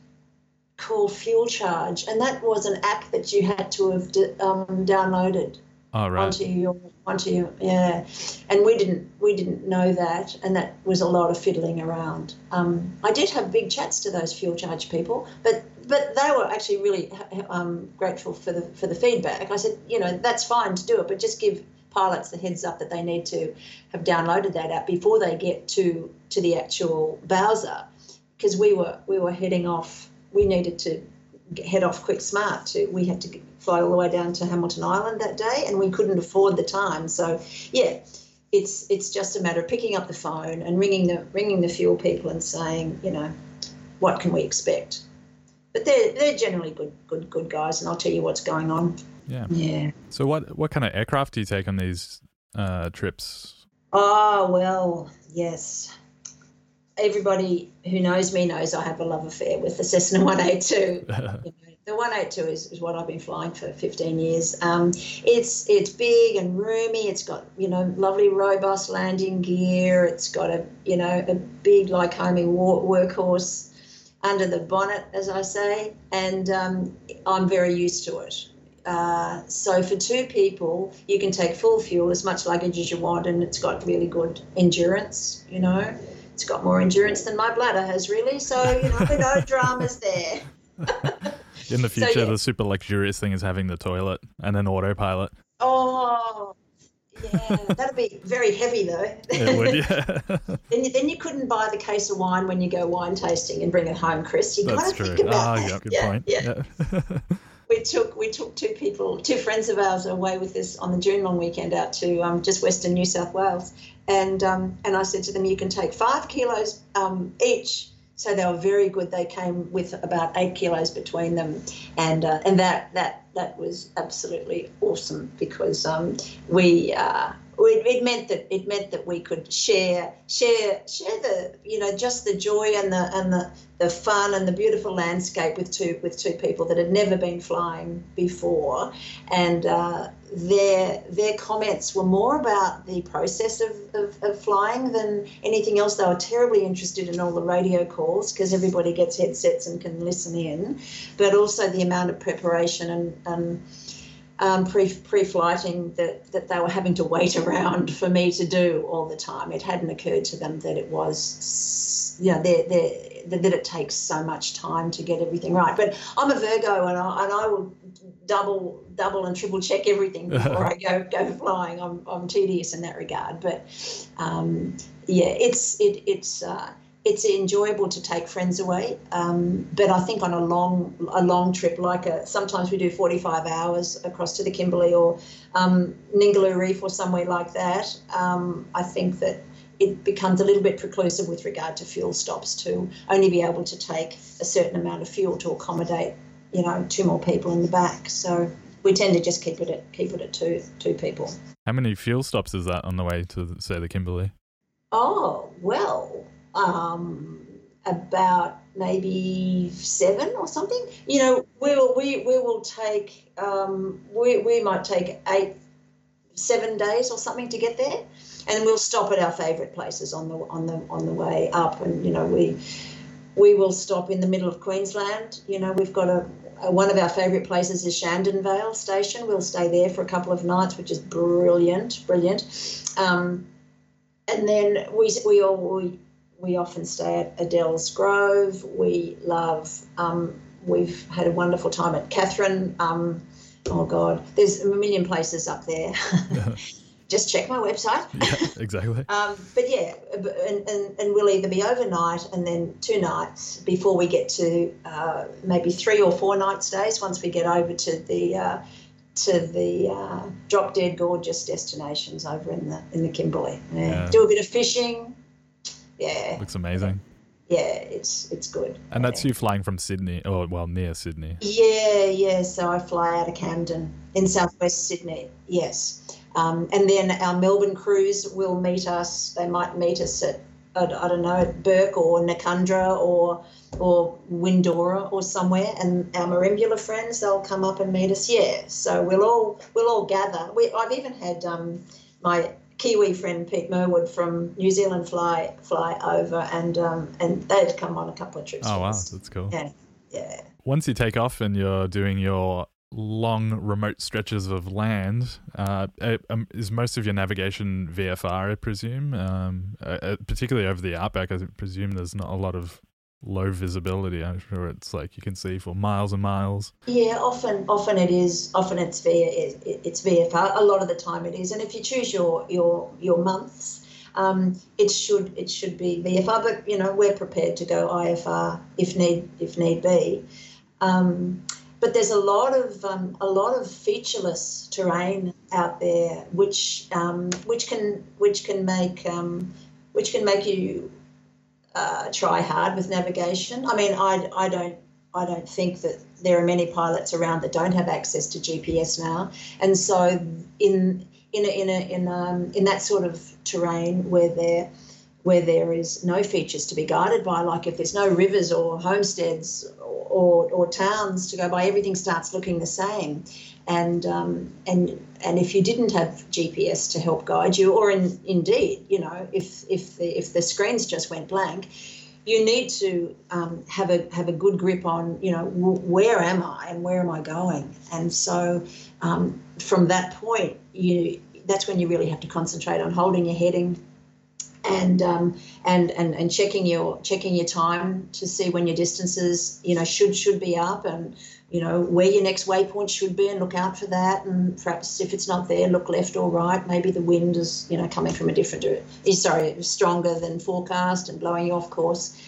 called Fuel Charge, and that was an app that you had to have um, downloaded oh, right. onto your onto your yeah. And we didn't we didn't know that, and that was a lot of fiddling around. Um, I did have big chats to those Fuel Charge people, but but they were actually really um, grateful for the for the feedback. I said, you know, that's fine to do it, but just give pilots the heads up that they need to have downloaded that app before they get to to the actual Bowser, because we were we were heading off. We needed to head off quick smart to we had to fly all the way down to Hamilton Island that day and we couldn't afford the time. So yeah it's it's just a matter of picking up the phone and ringing the ringing the fuel people and saying you know what can we expect? But they're they're generally good good good guys and I'll tell you what's going on. Yeah. Yeah. So what what kind of aircraft do you take on these uh, trips? Oh well yes everybody who knows me knows I have a love affair with the Cessna 182. the 182 is, is what I've been flying for 15 years. Um, it's it's big and roomy. It's got you know lovely robust landing gear. It's got a you know a big Lycoming workhorse under the bonnet, as I say, and um, I'm very used to it. Uh, so for two people, you can take full fuel, as much luggage as you want, and it's got really good endurance. You know it's got more endurance than my bladder has, really. So, you know, no dramas there. In the future, so, yeah. the super luxurious thing is having the toilet and an autopilot. Oh, yeah, that'd be very heavy though. It would, yeah. then, you, then you couldn't buy the case of wine when you go wine tasting and bring it home, Chris. You got to think about oh, that. Yeah, good yeah, point. Yeah. we took we took two people, two friends of ours, away with us on the June long weekend out to um, just Western New South Wales, and um, and I said to them, you can take five kilos um, each. So they were very good. They came with about eight kilos between them, and uh, and that that that was absolutely awesome because um, we. Uh, it, it meant that it meant that we could share share share the you know just the joy and the and the, the fun and the beautiful landscape with two with two people that had never been flying before and uh, their their comments were more about the process of, of, of, flying than anything else. They were terribly interested in all the radio calls because everybody gets headsets and can listen in, but also the amount of preparation and, and um, pre pre flighting that, that they were having to wait around for me to do all the time. It hadn't occurred to them that it was, you know, they're, they're, that it takes so much time to get everything right. But I'm a Virgo and I, and I will double double and triple check everything before I go go flying. I'm, I'm tedious in that regard. But um, yeah, it's it, it's. Uh, it's enjoyable to take friends away. Um, but I think on a long a long trip, like a sometimes we do 45 hours across to the Kimberley or um, Ningaloo Reef or somewhere like that. Um, I think that it becomes a little bit preclusive with regard to fuel stops to only be able to take a certain amount of fuel to accommodate, you know, two more people in the back. So we tend to just keep it at keep it at two two people. How many fuel stops is that on the way to say the Kimberley? Oh well, um, about maybe seven or something. You know, we'll we we will take um, we we might take eight seven days or something to get there, and we'll stop at our favourite places on the on the on the way up, and you know we we will stop in the middle of Queensland. You know, we've got a, one of our favourite places is Shandon Vale Station. We'll stay there for a couple of nights, which is brilliant, brilliant. Um, and then we we all we we often stay at Adele's Grove. We love, um, we've had a wonderful time at Katherine. Um, oh God, there's a million places up there. Just check my website. Yeah, exactly. um, but yeah, and, and, and we'll either be overnight and then two nights before we get to uh, maybe three or four night stays once we get over to the uh, to the uh, drop dead gorgeous destinations over in the in the Kimberley. Yeah. yeah. Do a bit of fishing, yeah. Looks amazing. Yeah, it's it's good. And that's you flying from Sydney, or well, near Sydney. Yeah, yeah. So I fly out of Camden in southwest Sydney. Yes, um, and then our Melbourne crews will meet us. They might meet us at I, I don't know at Bourke or Nakundra or or Windora or somewhere, and our Merimbula friends they'll come up and meet us. Yeah, so we'll all we'll all gather. We, I've even had um, my Kiwi friend Pete Merwood from New Zealand fly fly over, and um, and they'd come on a couple of trips. Oh wow, that's cool. Yeah, yeah. Once you take off and you're doing your long remote stretches of land, uh, um, is most of your navigation VFR, I presume? Um, uh, particularly over the outback, I presume there's not a lot of low visibility. I'm sure it's like you can see for miles and miles. Yeah, often often it is. Often it's v, it's VFR. A lot of the time it is. And if you choose your your your months, um, it should it should be VFR. But you know we're prepared to go IFR if need if need be. Um, but there's a lot of um, a lot of featureless terrain out there, which um, which can which can make um, which can make you uh, try hard with navigation. I mean, I, I don't I don't think that there are many pilots around that don't have access to GPS now, and so in in a, in a, in um, in that sort of terrain where there where there is no features to be guided by, like if there's no rivers or homesteads or, or, or towns to go by, everything starts looking the same and um, and and if you didn't have GPS to help guide you, or in, indeed, you know, if if the if the screens just went blank, you need to um, have a have a good grip on, you know, w- where am I and where am I going, and so um, from that point, you that's when you really have to concentrate on holding your heading. And, um, and and and checking your checking your time to see when your distances you know should should be up and you know, where your next waypoint should be and look out for that. And perhaps if it's not there, look left or right. Maybe the wind is, you know, coming from a different, is sorry, stronger than forecast and blowing you off course.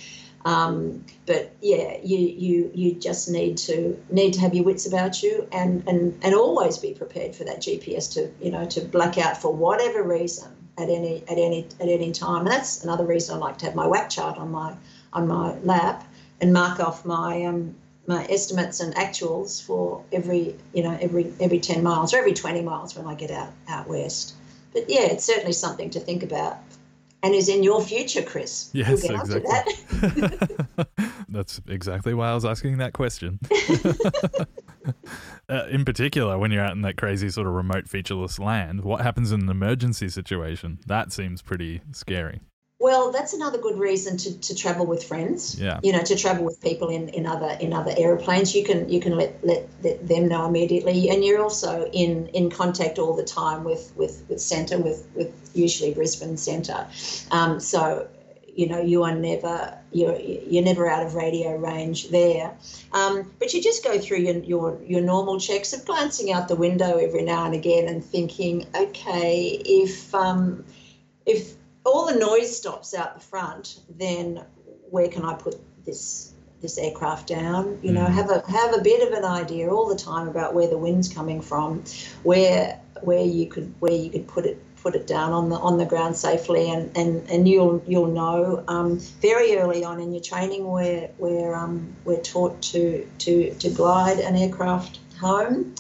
Um, but yeah, you, you you just need to need to have your wits about you and, and, and always be prepared for that GPS to you know to black out for whatever reason at any at any at any time. And that's another reason I like to have my WAC chart on my on my lap and mark off my um, my estimates and actuals for every you know every every 10 miles or every 20 miles when I get out out west. But yeah, it's certainly something to think about and is in your future, Chris. Yes, exactly. That. That's exactly why I was asking that question. uh, in particular, when you're out in that crazy sort of remote featureless land, what happens in an emergency situation? That seems pretty scary. Well, that's another good reason to, to travel with friends. Yeah. You know, to travel with people in, in other in other aeroplanes. You can you can let, let, let them know immediately, and you're also in, in contact all the time with with with centre with with usually Brisbane centre. Um, so you know you are never you're you're never out of radio range there. Um, but you just go through your, your your normal checks of glancing out the window every now and again and thinking, okay, if um, if all the noise stops out the front, then where can I put this this aircraft down? You know, mm. have a have a bit of an idea all the time about where the wind's coming from, where where you could where you could put it put it down on the on the ground safely, and and, and you'll you'll know um, very early on in your training where where um, we're taught to to to glide an aircraft home,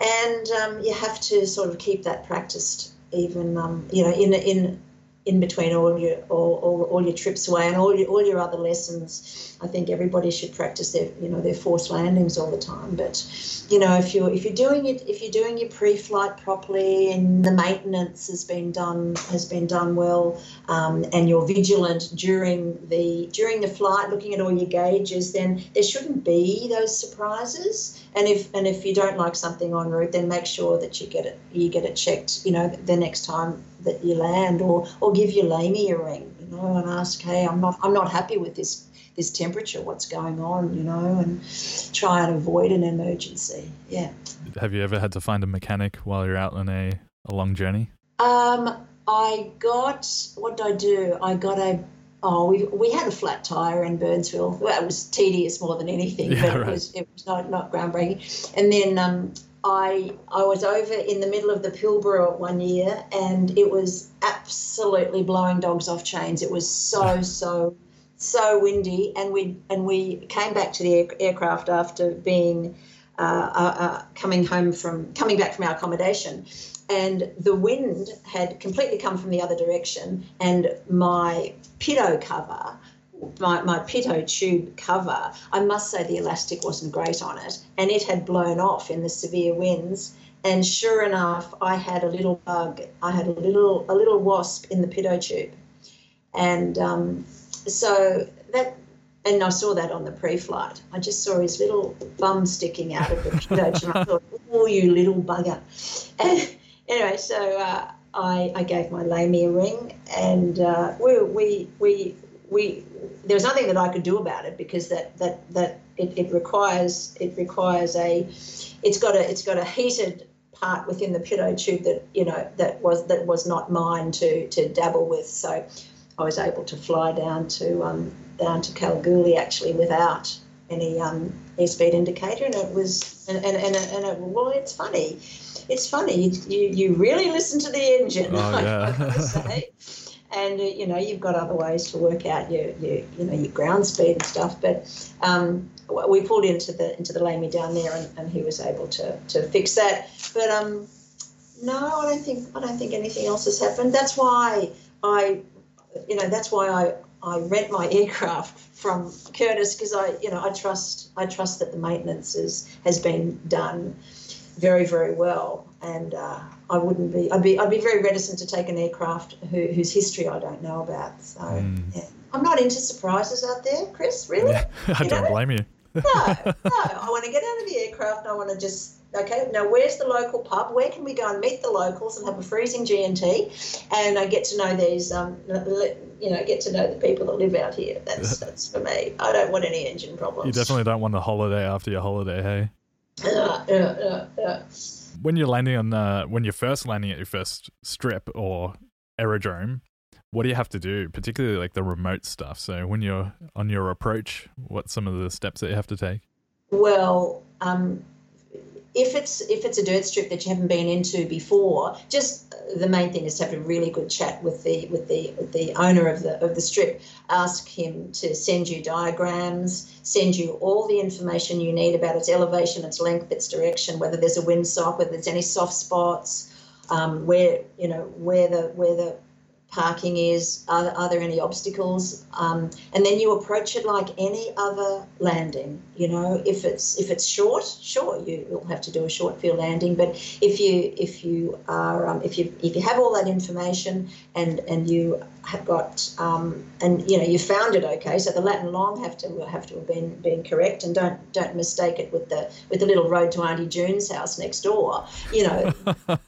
and um, you have to sort of keep that practiced even um, you know in in in between all your all, all, all your trips away and all your all your other lessons. I think everybody should practice their you know their forced landings all the time. But you know if you're if you're doing it if you're doing your pre-flight properly and the maintenance has been done has been done well um, and you're vigilant during the during the flight, looking at all your gauges, then there shouldn't be those surprises. And if and if you don't like something en route, then make sure that you get it you get it checked. You know the next time that you land, or or give your LAME a ring, you know, and ask, hey, I'm not I'm not happy with this this temperature, what's going on, you know, and try and avoid an emergency. Yeah. Have you ever had to find a mechanic while you're out on a, a long journey? Um, I got what did I do? I got a oh we, we had a flat tire in Burnsville. Well, it was tedious more than anything, yeah, but right. it was it was not not groundbreaking. And then um, I I was over in the middle of the Pilbara one year, and it was absolutely blowing dogs off chains. It was so so so windy, and we and we came back to the air, aircraft after being uh, uh, uh, coming home from coming back from our accommodation, and the wind had completely come from the other direction, and my pitot cover my, my pitot tube cover, I must say the elastic wasn't great on it, and it had blown off in the severe winds. And sure enough, I had a little bug. I had a little a little wasp in the pitot tube, and um, so that and I saw that on the pre-flight. I just saw his little bum sticking out of the coach, and I thought, "Oh, you little bugger!" And anyway, so uh, I, I gave my LAME a ring, and uh, we, we we we there was nothing that I could do about it because that that that it, it requires it requires a it's got a it's got a heated part within the pitot tube that you know that was that was not mine to to dabble with. So I was able to fly down to um, down to Kalgoorlie actually without any um, airspeed indicator, and it was and and and, and it, well, it's funny. It's funny. You, you really listen to the engine. Oh, yeah. and uh, you know you've got other ways to work out your, your you know your ground speed and stuff. But um, we pulled into the into the LAME down there, and, and he was able to to fix that. But um, no, I don't think I don't think anything else has happened. That's why I, you know, that's why I I rent my aircraft from Curtis because I you know I trust I trust that the maintenance is has been done very very well and. Uh, I wouldn't be. I'd be. I'd be very reticent to take an aircraft who, whose history I don't know about. So mm. yeah. I'm not into surprises out there, Chris. Really? Yeah, I you don't know? blame you. no, no. I want to get out of the aircraft. I want to just okay. Now, where's the local pub? Where can we go and meet the locals and have a freezing G and I get to know these. Um, you know, get to know the people that live out here. That's that's for me. I don't want any engine problems. You definitely don't want a holiday after your holiday, hey? Yeah, yeah, yeah, yeah when you're landing on uh, when you're first landing at your first strip or aerodrome, what do you have to do, particularly like the remote stuff? So when you're on your approach, what's some of the steps that you have to take? Well, um, if it's if it's a dirt strip that you haven't been into before, just uh, the main thing is to have a really good chat with the with the with the owner of the of the strip. Ask him to send you diagrams, send you all the information you need about its elevation, its length, its direction, whether there's a windsock, whether there's any soft spots, um, where you know where the where the parking is, are, are there any obstacles, um, and then you approach it like any other landing. You know, if it's if it's short, sure, you, will have to do a short field landing. But if you if you are um, if you if you have all that information and and you have got um, and you know you found it okay. So the lat and long have to have to have been been correct, and don't don't mistake it with the with the little road to Auntie June's house next door. You know,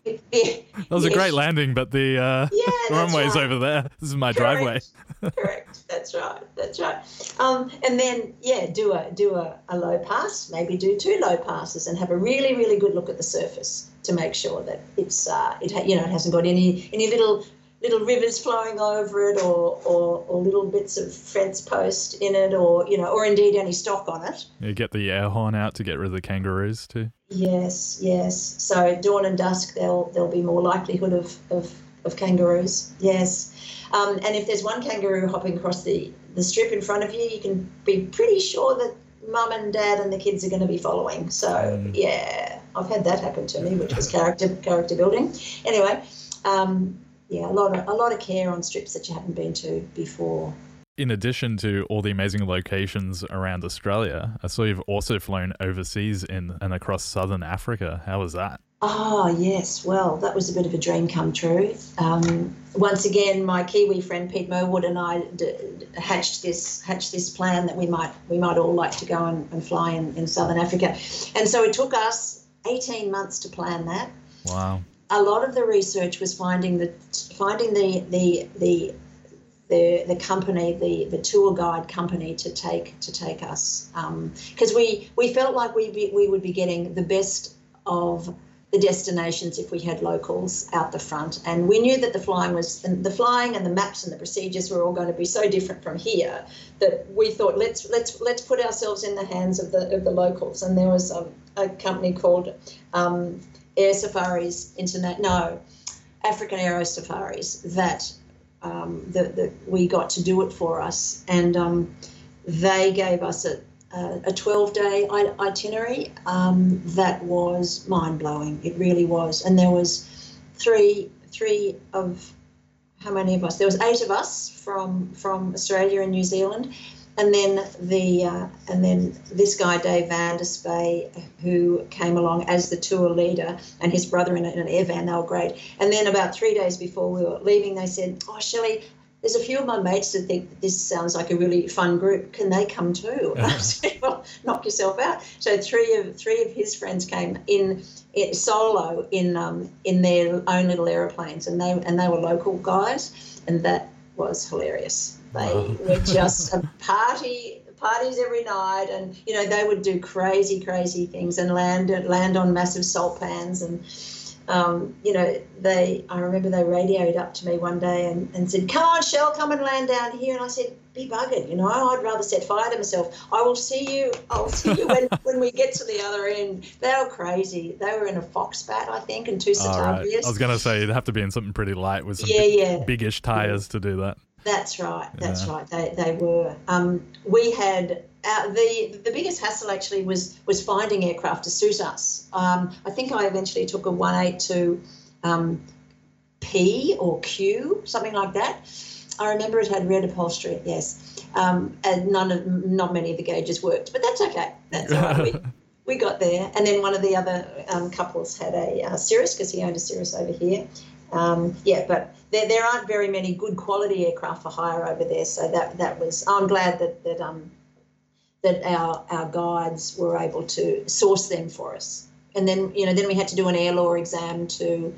it, it, that was a great landing, but the uh, yeah, runway's right. over there. This is my correct. driveway. correct. That's right. That's right. Um, and then yeah, do a do a, a low pass. Maybe do two low passes and have a really really good look at the surface to make sure that it's uh, it ha- you know it hasn't got any any little little rivers flowing over it or, or, or, little bits of fence post in it or you know or indeed any stock on it. You get the air horn out to get rid of the kangaroos too? Yes yes. So dawn and dusk there'll there'll be more likelihood of of, of kangaroos. Yes. Um, and if there's one kangaroo hopping across the the strip in front of you you can be pretty sure that mum and dad and the kids are going to be following so mm. yeah i've had that happen to me which was character character building anyway um, yeah, a lot of a lot of care on strips that you haven't been to before. In addition to all the amazing locations around Australia, I saw you've also flown overseas in and across southern Africa. How was that? Oh yes, well that was a bit of a dream come true. Um, once again, my Kiwi friend Pete Merwood and I d- hatched this hatched this plan that we might we might all like to go and, and fly in, in southern Africa, and so it took us eighteen months to plan that. Wow a lot of the research was finding the finding the the the the, the company, the, the tour guide company to take to take us because um, we we felt like we we would be getting the best of the destinations if we had locals out the front. And we knew that the flying was the flying and the maps and the procedures were all going to be so different from here that we thought let's let's let's put ourselves in the hands of the of the locals. And there was um, a company called um, Air Safaris Internet, no, African Aero Safaris that um, that we got to do it for us, and um, they gave us a a 12 day itinerary um, that was mind blowing. It really was, and there was three three of how many of us? There was eight of us from from Australia and New Zealand, and then the uh, and then this guy Dave Van der Spey, who came along as the tour leader, and his brother in, an air van. They were great. And then about three days before we were leaving, they said, "Oh, Shelley, there's a few of my mates that think that this sounds like a really fun group. Can they come too? I said, well, knock yourself out. So three of three of his friends came in, in solo in um, in their own little aeroplanes, and they and they were local guys, and that was hilarious. They were just a party parties every night, and you know they would do crazy, crazy things and land land on massive salt pans and um, you know, they, I remember they radioed up to me one day and, and said, come on, Shell, come and land down here. And I said, be buggered, you know, I'd rather set fire to myself. I will see you, I'll see you when, when we get to the other end. They were crazy. They were in a Foxbat, I think, and two Cetavias. Right. I was going to say, you'd have to be in something pretty light with some yeah, big, yeah. biggish tires yeah. to do that. That's right. That's yeah. right. They, they were. Um, we had uh, the the biggest hassle actually was was finding aircraft to suit us. Um, I think I eventually took a 182 um, P or Q, something like that. I remember it had red upholstery. Yes, um, and none of not many of the gauges worked, but that's okay. That's all right. we, we got there, and then one of the other um, couples had a uh, Cirrus because he owned a Cirrus over here. Um, yeah, but there, there aren't very many good quality aircraft for hire over there, so that that was. I'm glad that that um, that our, our guides were able to source them for us. And then, you know, then we had to do an air law exam to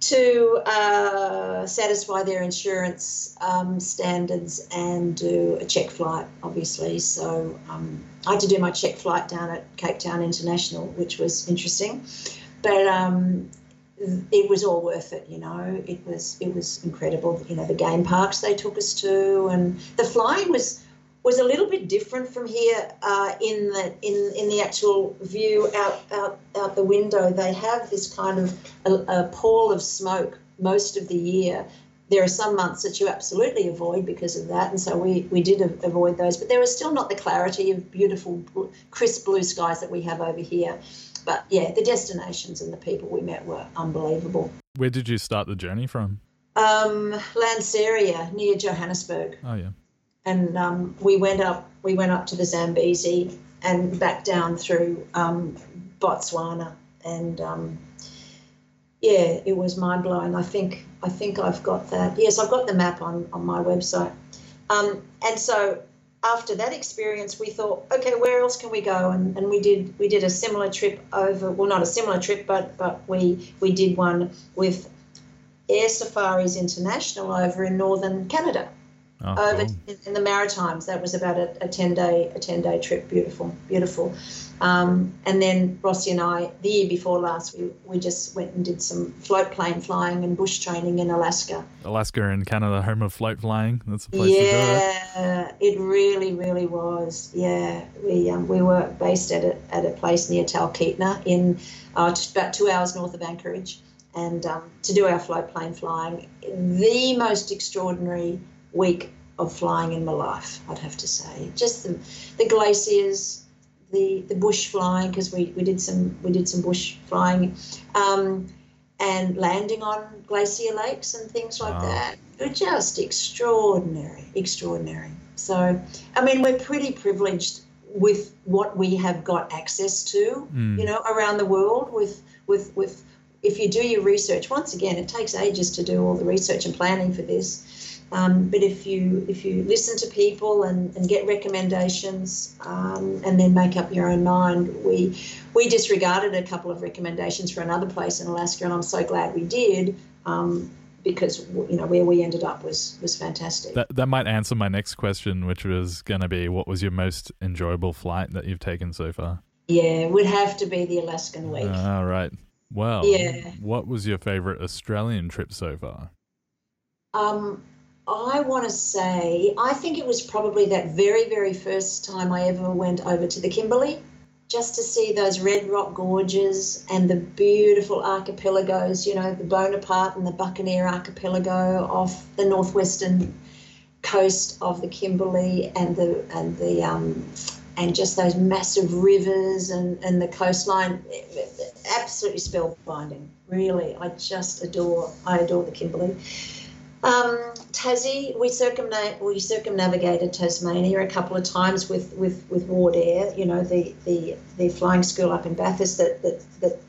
to uh, satisfy their insurance um, standards and do a check flight, obviously. So um, I had to do my check flight down at Cape Town International, which was interesting, but um, it was all worth it. You know, it was it was incredible. You know, the game parks they took us to, and the flying was was a little bit different from here uh, in the in, in the actual view out, out out the window. They have this kind of a, a pall of smoke most of the year. There are some months that you absolutely avoid because of that, and so we, we did avoid those. But there was still not the clarity of beautiful, crisp blue skies that we have over here. But yeah, the destinations and the people we met were unbelievable. Where did you start the journey from? Um, Lanseria, near Johannesburg. Oh yeah and um, we went up we went up to the Zambezi and back down through um, Botswana and um, yeah it was mind blowing I think I think I've got that yes I've got the map on on my website. Um, and so after that experience we thought okay where else can we go? And, and we did we did a similar trip over well not a similar trip but but we we did one with Air Safaris International over in northern Canada oh, over cool. in the Maritimes. That was about a, a ten day a ten day trip. Beautiful, beautiful. Um, and then Rossi and I, the year before last, we, we just went and did some float plane flying and bush training in Alaska. Alaska and Canada, home of float flying. That's the place to go. yeah, it. it. really, really was. Yeah, we um, we were based at a, at a place near Talkeetna in uh, about two hours north of Anchorage. And um, to do our float plane flying, the most extraordinary week of flying in my life, I'd have to say. Just the, the glaciers, the, the bush flying, because we, we did some we did some bush flying, um, and landing on glacier lakes and things like wow. that. They're just extraordinary, extraordinary. So, I mean, we're pretty privileged with what we have got access to, mm. you know, around the world with with with if you do your research, once again, it takes ages to do all the research and planning for this. Um, but if you if you listen to people and, and get recommendations um, and then make up your own mind, we we disregarded a couple of recommendations for another place in Alaska, and I'm so glad we did. Um, because you know where we ended up was was fantastic. That that might answer my next question, which was going to be, what was your most enjoyable flight that you've taken so far? Yeah, would have to be the Alaskan week. All right. Well, yeah. What was your favorite Australian trip so far? Um, I want to say, I think it was probably that very, very first time I ever went over to the Kimberley just to see those red rock gorges and the beautiful archipelagos, you know, the Bonaparte and the Buccaneer archipelago off the northwestern coast of the Kimberley and the and the um, and just those massive rivers and, and the coastline. Absolutely spellbinding really. I just adore i adore the kimberley. Um, Tassie, we, circumna- we circumnavigated Tasmania a couple of times with, with, with Ward Air, you know, the, the, the flying school up in Bathurst that, that, that,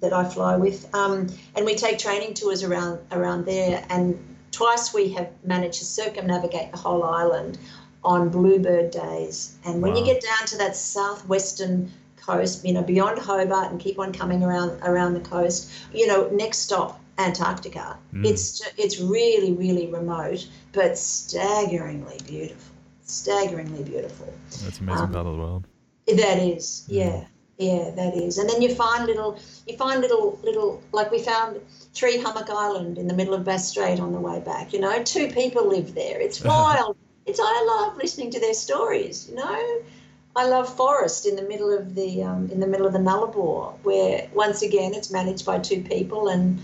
that I fly with. Um, and we take training tours around, around there. And twice we have managed to circumnavigate the whole island on bluebird days. And when wow. you get down to that southwestern coast, you know, beyond Hobart and keep on coming around around the coast, you know, next stop Antarctica. Mm. It's it's really really remote, but staggeringly beautiful. Staggeringly beautiful. That's amazing um, part of the world. That is, yeah. yeah. that is. And then you find little, you find little, little, like we found Three Hummock Island in the middle of Bass Strait on the way back. You know, two people live there. It's wild. it's I love listening to their stories. You know, I love Forrest in the middle of the um, in the middle of the Nullarbor, where once again it's managed by two people and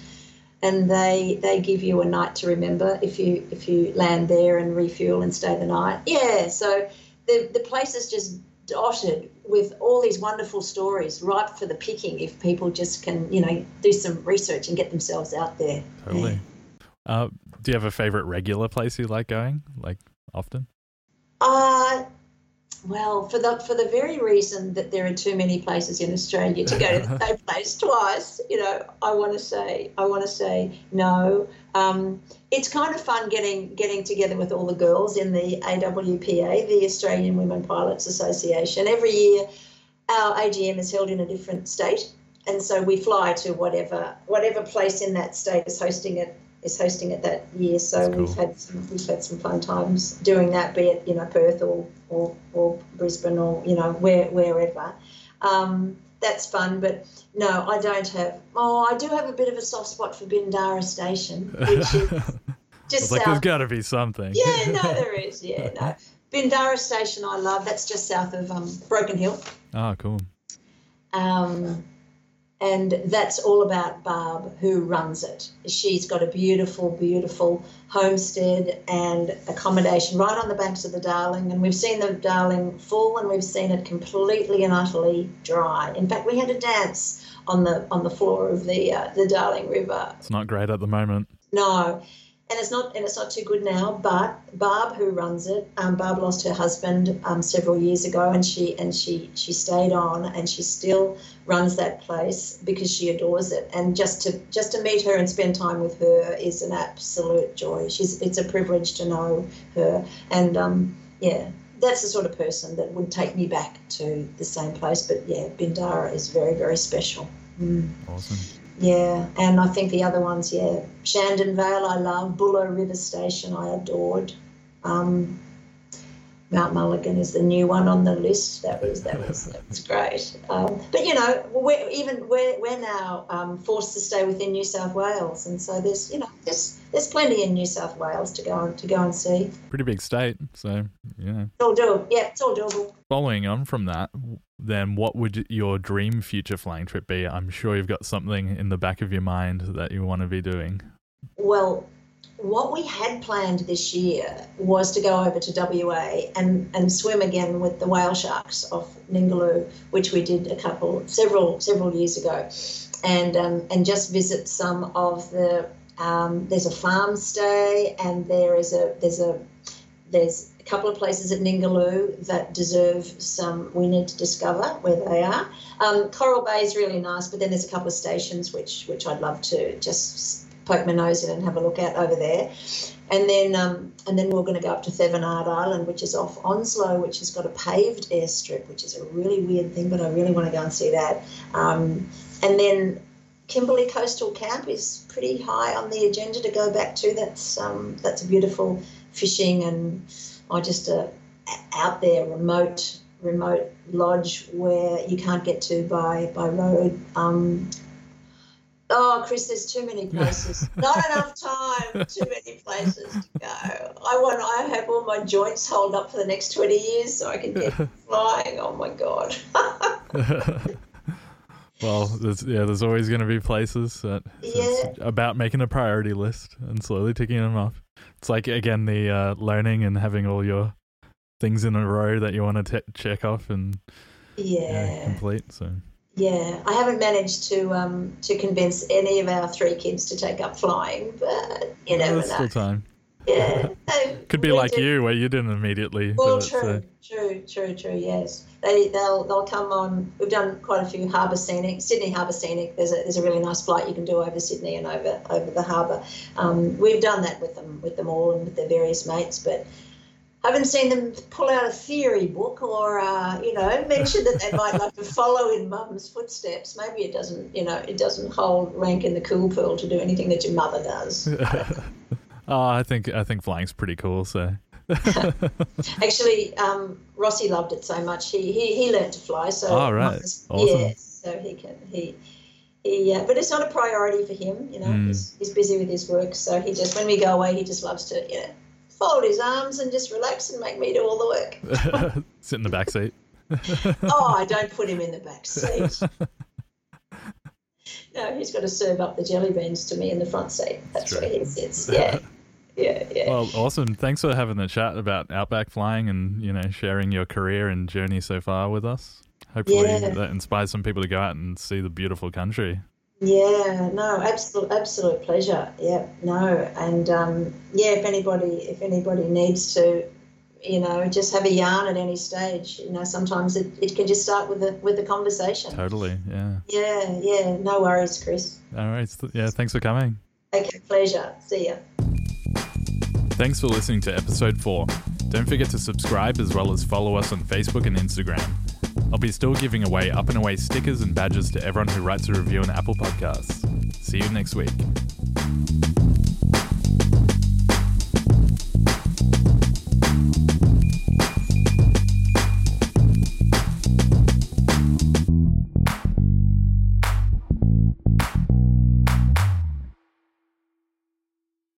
and they they give you a night to remember if you if you land there and refuel and stay the night. Yeah, so the the place is just dotted with all these wonderful stories, ripe for the picking if people just can you know do some research and get themselves out there. Totally. Yeah. Uh, do you have a favorite regular place you like going, like often? Uh well, for the for the very reason that there are too many places in Australia to go to the same place twice, you know, I want to say I want to say no. Um, it's kind of fun getting getting together with all the girls in the AWPA, the Australian Women Pilots Association. Every year, our AGM is held in a different state, and so we fly to whatever whatever place in that state is hosting it is hosting it that year. So cool. we've had some, we've had some fun times doing that, be it you know Perth or or, or Brisbane or you know where wherever. Um, that's fun, but no, I don't have. Oh, I do have a bit of a soft spot for Bindara Station, which is just like there's got to be something. Yeah, no, there is. Yeah, no. Bindara Station, I love. That's just south of um, Broken Hill. Oh, cool. Um, and that's all about Barb, who runs it. She's got a beautiful, beautiful homestead and accommodation right on the banks of the Darling, and we've seen the Darling full, and we've seen it completely and utterly dry. In fact, we had a dance on the on the floor of the uh, the Darling River. It's not great at the moment. No, and it's not and it's not too good now. But Barb, who runs it, um, Barb lost her husband um, several years ago, and she and she she stayed on, and she still runs that place because she adores it. And just to just to meet her and spend time with her is an absolute joy. She's it's a privilege to know her, and um, yeah. That's the sort of person that would take me back to the same place. But yeah, Bindara is very, very special. Mm. Awesome. Yeah, and I think the other ones, yeah, Shandon Vale, I love. Bullo River Station, I adored. Um, Mount Mulligan is the new one on the list. That was that was that was great. Um, but you know, we're even we're, we're now um, forced to stay within New South Wales, and so there's you know there's there's plenty in New South Wales to go and to go and see. Pretty big state, so yeah. It's all doable. Yeah, it's all doable. Following on from that, then what would your dream future flying trip be? I'm sure you've got something in the back of your mind that you want to be doing. Well, what we had planned this year was to go over to WA and, and swim again with the whale sharks off Ningaloo, which we did a couple, several, several years ago, and um, and just visit some of the. Um, there's a farm stay, and there is a there's a there's a couple of places at Ningaloo that deserve some. We need to discover where they are. Um, Coral Bay is really nice, but then there's a couple of stations which which I'd love to just poke my nose in and have a look at over there. And then um, and then we're going to go up to Thevenard Island, which is off Onslow, which has got a paved airstrip, which is a really weird thing, but I really want to go and see that. Um, and then Kimberley Coastal Camp is pretty high on the agenda to go back to. That's um, that's a beautiful fishing and or just a out there remote remote lodge where you can't get to by by road. Um, Oh, Chris, there's too many places. Not enough time. Too many places to go. I want. I have all my joints hold up for the next twenty years so I can get flying. Oh my god. well, there's, yeah, there's always going to be places that yeah. about making a priority list and slowly ticking them off. It's like again the uh, learning and having all your things in a row that you want to t- check off and yeah, complete. So yeah, I haven't managed to um, to convince any of our three kids to take up flying, but you know. Still time. yeah. Could be like you, where you didn't immediately. Well, true, so. true, true, true. Yes, they they'll they'll come on. We've done quite a few harbour scenic, Sydney harbour scenic. There's a there's a really nice flight you can do over Sydney and over over the harbour. Um, we've done that with them with them all and with their various mates, but haven't seen them pull out a theory book or uh, you know mention that they might like to follow in mum's footsteps. Maybe it doesn't you know it doesn't hold rank in the cool pool to do anything that your mother does. oh, I think I think flying's pretty cool. So. Actually, um, Rossi loved it so much. He he, he learned to fly. So oh right, awesome. yeah. So he can he he, uh, but it's not a priority for him. You know, mm. he's, he's busy with his work. So he just when we go away, he just loves to you know fold his arms and just relax and make me do all the work. Sit in the back seat. oh, I don't put him in the back seat. no, he's got to serve up the jelly beans to me in the front seat. That's where he sits. Yeah. Yeah, yeah. Well, awesome. Thanks for having the chat about outback flying and, you know, sharing your career and journey so far with us. Hopefully yeah. that inspires some people to go out and see the beautiful country. Yeah, no, absolute, absolute pleasure. Yeah, no, and um, yeah, if anybody, if anybody needs to, you know, just have a yarn at any stage. You know, sometimes it, it can just start with a with a conversation. Totally. Yeah. Yeah, yeah. No worries, Chris. All right. Yeah. Thanks for coming. Okay. Pleasure. See ya. Thanks for listening to episode four. Don't forget to subscribe as well as follow us on Facebook and Instagram. I'll be still giving away up and away stickers and badges to everyone who writes a review on Apple Podcasts. See you next week.